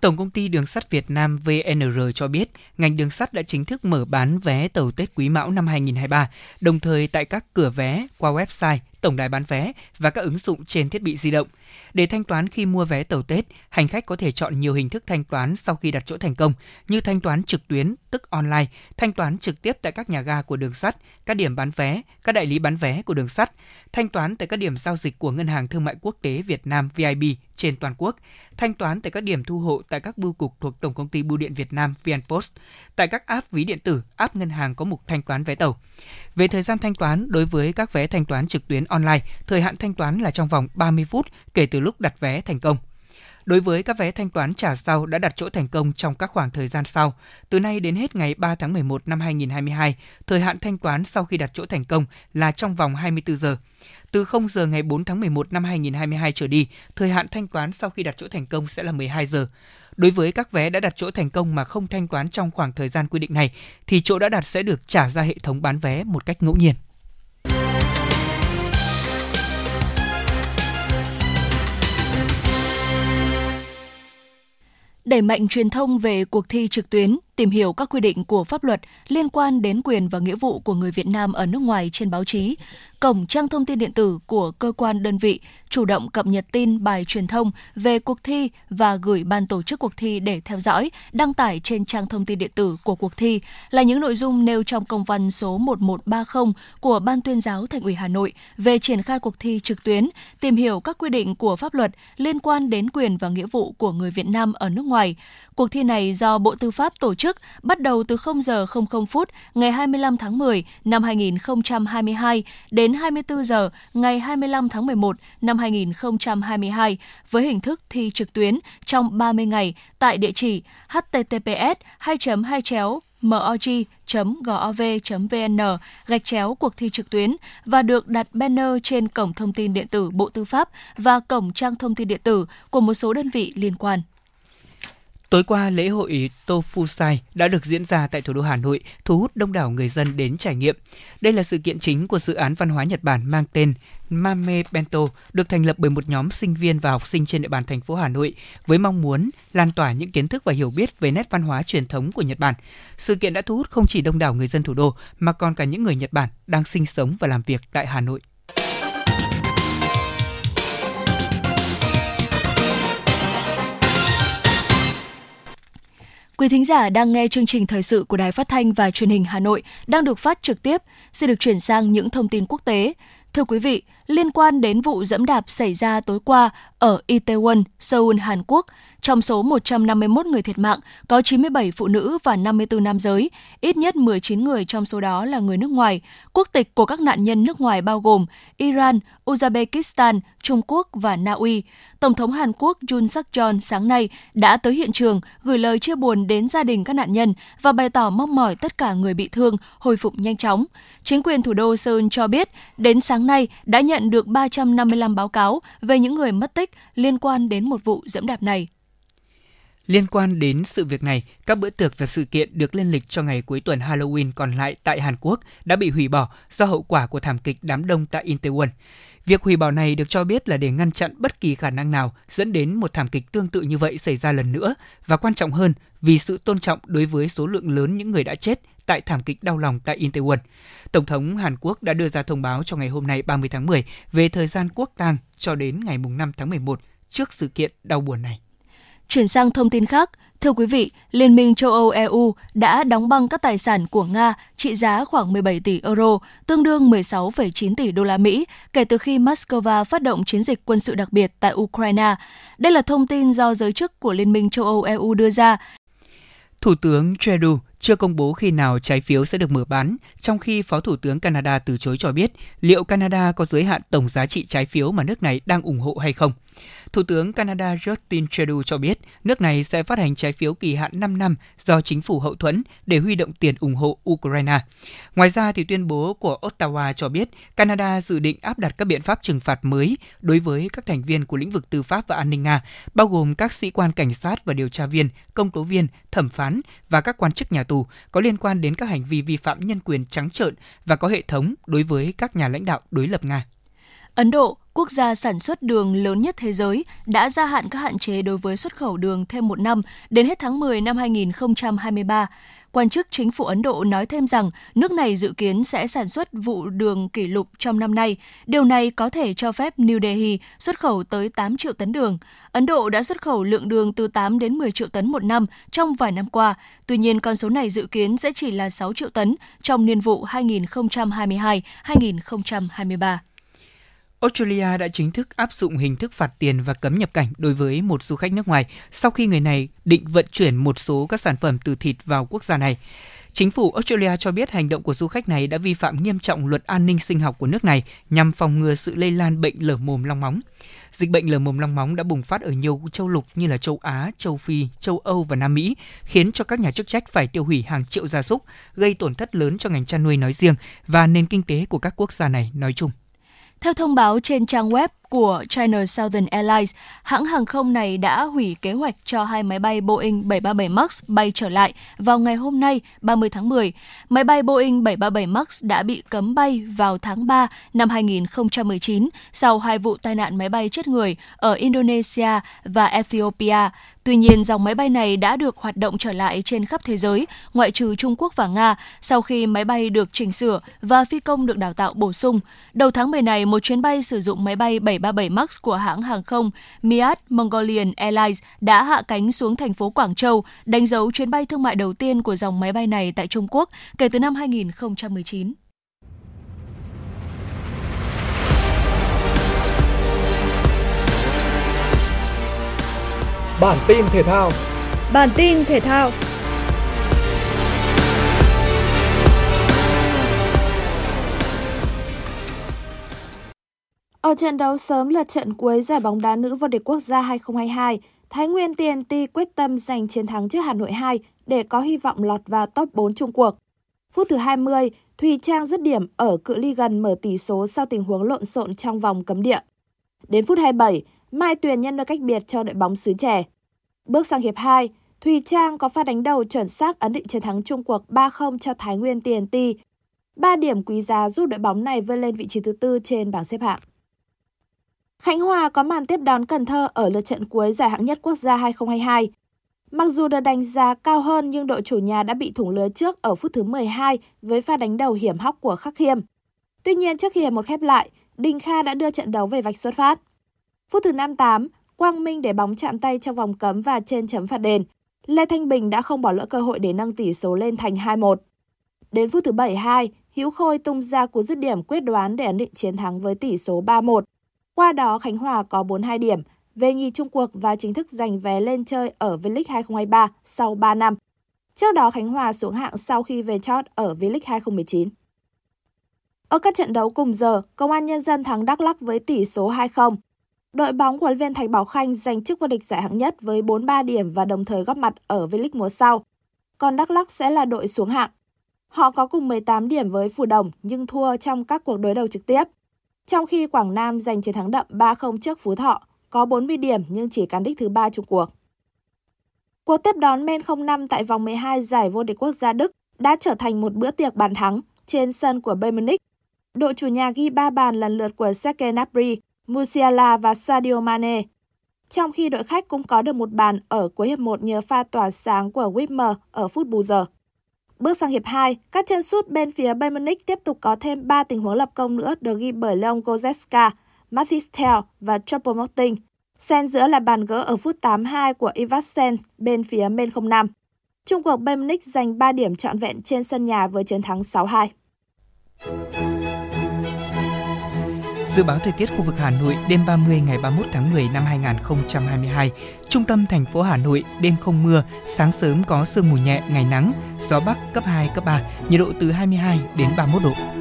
Tổng công ty Đường sắt Việt Nam VNR cho biết, ngành đường sắt đã chính thức mở bán vé tàu Tết Quý Mão năm 2023, đồng thời tại các cửa vé qua website, tổng đài bán vé và các ứng dụng trên thiết bị di động. Để thanh toán khi mua vé tàu Tết, hành khách có thể chọn nhiều hình thức thanh toán sau khi đặt chỗ thành công, như thanh toán trực tuyến, tức online, thanh toán trực tiếp tại các nhà ga của đường sắt, các điểm bán vé, các đại lý bán vé của đường sắt, thanh toán tại các điểm giao dịch của Ngân hàng Thương mại Quốc tế Việt Nam VIB trên toàn quốc, thanh toán tại các điểm thu hộ tại các bưu cục thuộc Tổng công ty Bưu điện Việt Nam VnPost, tại các app ví điện tử, app ngân hàng có mục thanh toán vé tàu. Về thời gian thanh toán, đối với các vé thanh toán trực tuyến online, thời hạn thanh toán là trong vòng 30 phút kể từ lúc đặt vé thành công. Đối với các vé thanh toán trả sau đã đặt chỗ thành công trong các khoảng thời gian sau, từ nay đến hết ngày 3 tháng 11 năm 2022, thời hạn thanh toán sau khi đặt chỗ thành công là trong vòng 24 giờ. Từ 0 giờ ngày 4 tháng 11 năm 2022 trở đi, thời hạn thanh toán sau khi đặt chỗ thành công sẽ là 12 giờ. Đối với các vé đã đặt chỗ thành công mà không thanh toán trong khoảng thời gian quy định này, thì chỗ đã đặt sẽ được trả ra hệ thống bán vé một cách ngẫu nhiên. Đẩy mạnh truyền thông về cuộc thi trực tuyến, tìm hiểu các quy định của pháp luật liên quan đến quyền và nghĩa vụ của người Việt Nam ở nước ngoài trên báo chí, cổng trang thông tin điện tử của cơ quan đơn vị chủ động cập nhật tin bài truyền thông về cuộc thi và gửi ban tổ chức cuộc thi để theo dõi, đăng tải trên trang thông tin điện tử của cuộc thi là những nội dung nêu trong công văn số 1130 của Ban tuyên giáo Thành ủy Hà Nội về triển khai cuộc thi trực tuyến, tìm hiểu các quy định của pháp luật liên quan đến quyền và nghĩa vụ của người Việt Nam ở nước ngoài. Cuộc thi này do Bộ Tư pháp tổ chức bắt đầu từ 0 giờ 00 phút ngày 25 tháng 10 năm 2022 đến 24 giờ ngày 25 tháng 11 năm 2022 với hình thức thi trực tuyến trong 30 ngày tại địa chỉ https 2 2 chéo mog.gov.vn gạch chéo cuộc thi trực tuyến và được đặt banner trên cổng thông tin điện tử Bộ Tư pháp và cổng trang thông tin điện tử của một số đơn vị liên quan. Tối qua, lễ hội Tofusai đã được diễn ra tại thủ đô Hà Nội, thu hút đông đảo người dân đến trải nghiệm. Đây là sự kiện chính của dự án văn hóa Nhật Bản mang tên Mame Bento, được thành lập bởi một nhóm sinh viên và học sinh trên địa bàn thành phố Hà Nội với mong muốn lan tỏa những kiến thức và hiểu biết về nét văn hóa truyền thống của Nhật Bản. Sự kiện đã thu hút không chỉ đông đảo người dân thủ đô mà còn cả những người Nhật Bản đang sinh sống và làm việc tại Hà Nội. Quý thính giả đang nghe chương trình thời sự của Đài Phát thanh và Truyền hình Hà Nội đang được phát trực tiếp. Xin được chuyển sang những thông tin quốc tế. Thưa quý vị, liên quan đến vụ dẫm đạp xảy ra tối qua ở Itaewon, Seoul, Hàn Quốc, trong số 151 người thiệt mạng, có 97 phụ nữ và 54 nam giới, ít nhất 19 người trong số đó là người nước ngoài. Quốc tịch của các nạn nhân nước ngoài bao gồm Iran, Uzbekistan, Trung Quốc và Na Uy. Tổng thống Hàn Quốc Jun suk yeol sáng nay đã tới hiện trường gửi lời chia buồn đến gia đình các nạn nhân và bày tỏ mong mỏi tất cả người bị thương hồi phục nhanh chóng. Chính quyền thủ đô Seoul cho biết, đến sáng nay đã nhận được 355 báo cáo về những người mất tích liên quan đến một vụ dẫm đạp này. Liên quan đến sự việc này, các bữa tiệc và sự kiện được lên lịch cho ngày cuối tuần Halloween còn lại tại Hàn Quốc đã bị hủy bỏ do hậu quả của thảm kịch đám đông tại Itaewon. Việc hủy bỏ này được cho biết là để ngăn chặn bất kỳ khả năng nào dẫn đến một thảm kịch tương tự như vậy xảy ra lần nữa và quan trọng hơn vì sự tôn trọng đối với số lượng lớn những người đã chết tại thảm kịch đau lòng tại Itaewon. Tổng thống Hàn Quốc đã đưa ra thông báo cho ngày hôm nay 30 tháng 10 về thời gian quốc tang cho đến ngày 5 tháng 11 trước sự kiện đau buồn này. Chuyển sang thông tin khác, Thưa quý vị, Liên minh châu Âu EU đã đóng băng các tài sản của Nga trị giá khoảng 17 tỷ euro, tương đương 16,9 tỷ đô la Mỹ kể từ khi Moscow phát động chiến dịch quân sự đặc biệt tại Ukraine. Đây là thông tin do giới chức của Liên minh châu Âu EU đưa ra. Thủ tướng Trudeau chưa công bố khi nào trái phiếu sẽ được mở bán, trong khi Phó Thủ tướng Canada từ chối cho biết liệu Canada có giới hạn tổng giá trị trái phiếu mà nước này đang ủng hộ hay không. Thủ tướng Canada Justin Trudeau cho biết nước này sẽ phát hành trái phiếu kỳ hạn 5 năm do chính phủ hậu thuẫn để huy động tiền ủng hộ Ukraine. Ngoài ra, thì tuyên bố của Ottawa cho biết Canada dự định áp đặt các biện pháp trừng phạt mới đối với các thành viên của lĩnh vực tư pháp và an ninh Nga, bao gồm các sĩ quan cảnh sát và điều tra viên, công tố viên, thẩm phán và các quan chức nhà tù có liên quan đến các hành vi vi phạm nhân quyền trắng trợn và có hệ thống đối với các nhà lãnh đạo đối lập Nga. Ấn Độ, quốc gia sản xuất đường lớn nhất thế giới, đã gia hạn các hạn chế đối với xuất khẩu đường thêm một năm đến hết tháng 10 năm 2023. Quan chức chính phủ Ấn Độ nói thêm rằng nước này dự kiến sẽ sản xuất vụ đường kỷ lục trong năm nay. Điều này có thể cho phép New Delhi xuất khẩu tới 8 triệu tấn đường. Ấn Độ đã xuất khẩu lượng đường từ 8 đến 10 triệu tấn một năm trong vài năm qua. Tuy nhiên, con số này dự kiến sẽ chỉ là 6 triệu tấn trong niên vụ 2022-2023. Australia đã chính thức áp dụng hình thức phạt tiền và cấm nhập cảnh đối với một du khách nước ngoài sau khi người này định vận chuyển một số các sản phẩm từ thịt vào quốc gia này. Chính phủ Australia cho biết hành động của du khách này đã vi phạm nghiêm trọng luật an ninh sinh học của nước này nhằm phòng ngừa sự lây lan bệnh lở mồm long móng. Dịch bệnh lở mồm long móng đã bùng phát ở nhiều châu lục như là châu Á, châu Phi, châu Âu và Nam Mỹ, khiến cho các nhà chức trách phải tiêu hủy hàng triệu gia súc, gây tổn thất lớn cho ngành chăn nuôi nói riêng và nền kinh tế của các quốc gia này nói chung. Theo thông báo trên trang web của China Southern Airlines, hãng hàng không này đã hủy kế hoạch cho hai máy bay Boeing 737 MAX bay trở lại vào ngày hôm nay 30 tháng 10. Máy bay Boeing 737 MAX đã bị cấm bay vào tháng 3 năm 2019 sau hai vụ tai nạn máy bay chết người ở Indonesia và Ethiopia. Tuy nhiên, dòng máy bay này đã được hoạt động trở lại trên khắp thế giới, ngoại trừ Trung Quốc và Nga, sau khi máy bay được chỉnh sửa và phi công được đào tạo bổ sung. Đầu tháng 10 này, một chuyến bay sử dụng máy bay 737 MAX của hãng hàng không Miat Mongolian Airlines đã hạ cánh xuống thành phố Quảng Châu, đánh dấu chuyến bay thương mại đầu tiên của dòng máy bay này tại Trung Quốc kể từ năm 2019. Bản tin thể thao. Bản tin thể thao. Ở trận đấu sớm là trận cuối giải bóng đá nữ vô địch quốc gia 2022, Thái Nguyên TNT quyết tâm giành chiến thắng trước Hà Nội 2 để có hy vọng lọt vào top 4 chung cuộc. Phút thứ 20, Thùy Trang dứt điểm ở cự ly gần mở tỷ số sau tình huống lộn xộn trong vòng cấm địa. Đến phút 27, Mai Tuyền nhân đôi cách biệt cho đội bóng xứ trẻ. Bước sang hiệp 2, Thùy Trang có pha đánh đầu chuẩn xác ấn định chiến thắng chung cuộc 3-0 cho Thái Nguyên TNT. 3 điểm quý giá giúp đội bóng này vươn lên vị trí thứ tư trên bảng xếp hạng. Khánh Hòa có màn tiếp đón Cần Thơ ở lượt trận cuối giải hạng nhất quốc gia 2022. Mặc dù được đánh giá cao hơn nhưng đội chủ nhà đã bị thủng lưới trước ở phút thứ 12 với pha đánh đầu hiểm hóc của Khắc Khiêm. Tuy nhiên trước khi hiệp một khép lại, Đình Kha đã đưa trận đấu về vạch xuất phát. Phút thứ 58, Quang Minh để bóng chạm tay trong vòng cấm và trên chấm phạt đền. Lê Thanh Bình đã không bỏ lỡ cơ hội để nâng tỷ số lên thành 2-1. Đến phút thứ 72, Hữu Khôi tung ra cú dứt điểm quyết đoán để ấn định chiến thắng với tỷ số 3-1. Qua đó, Khánh Hòa có 42 điểm, về nhì trung cuộc và chính thức giành vé lên chơi ở V-League 2023 sau 3 năm. Trước đó, Khánh Hòa xuống hạng sau khi về chót ở V-League 2019. Ở các trận đấu cùng giờ, Công an Nhân dân thắng Đắk Lắk với tỷ số 2-0. Đội bóng của huấn viên Thạch Bảo Khanh giành chức vô địch giải hạng nhất với 43 điểm và đồng thời góp mặt ở V-League mùa sau. Còn Đắk Lắk sẽ là đội xuống hạng. Họ có cùng 18 điểm với Phù Đồng nhưng thua trong các cuộc đối đầu trực tiếp. Trong khi Quảng Nam giành chiến thắng đậm 3-0 trước Phú Thọ, có 40 điểm nhưng chỉ cán đích thứ ba chung cuộc. Cuộc tiếp đón Men 05 tại vòng 12 giải vô địch quốc gia Đức đã trở thành một bữa tiệc bàn thắng trên sân của Bayern Munich. Đội chủ nhà ghi 3 bàn lần lượt của Serge Gnabry, Musiala và Sadio Mane. Trong khi đội khách cũng có được một bàn ở cuối hiệp 1 nhờ pha tỏa sáng của Wimmer ở phút bù giờ. Bước sang hiệp 2, các chân sút bên phía Bayern Munich tiếp tục có thêm 3 tình huống lập công nữa được ghi bởi Leon Goretzka, Mathis Tel và Choupo-Moting. Xen giữa là bàn gỡ ở phút 82 của Ivasen bên phía bên 05. Trung cuộc Bayern Munich giành 3 điểm trọn vẹn trên sân nhà với chiến thắng 6-2. Dự báo thời tiết khu vực Hà Nội đêm 30 ngày 31 tháng 10 năm 2022. Trung tâm thành phố Hà Nội đêm không mưa, sáng sớm có sương mù nhẹ, ngày nắng, gió bắc cấp 2, cấp 3, nhiệt độ từ 22 đến 31 độ.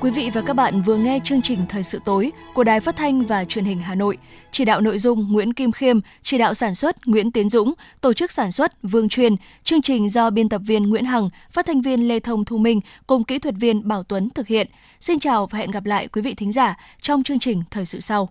Quý vị và các bạn vừa nghe chương trình Thời sự tối của Đài Phát thanh và Truyền hình Hà Nội. Chỉ đạo nội dung Nguyễn Kim Khiêm, chỉ đạo sản xuất Nguyễn Tiến Dũng, tổ chức sản xuất Vương Truyền. Chương trình do biên tập viên Nguyễn Hằng, phát thanh viên Lê Thông Thu Minh cùng kỹ thuật viên Bảo Tuấn thực hiện. Xin chào và hẹn gặp lại quý vị thính giả trong chương trình Thời sự sau.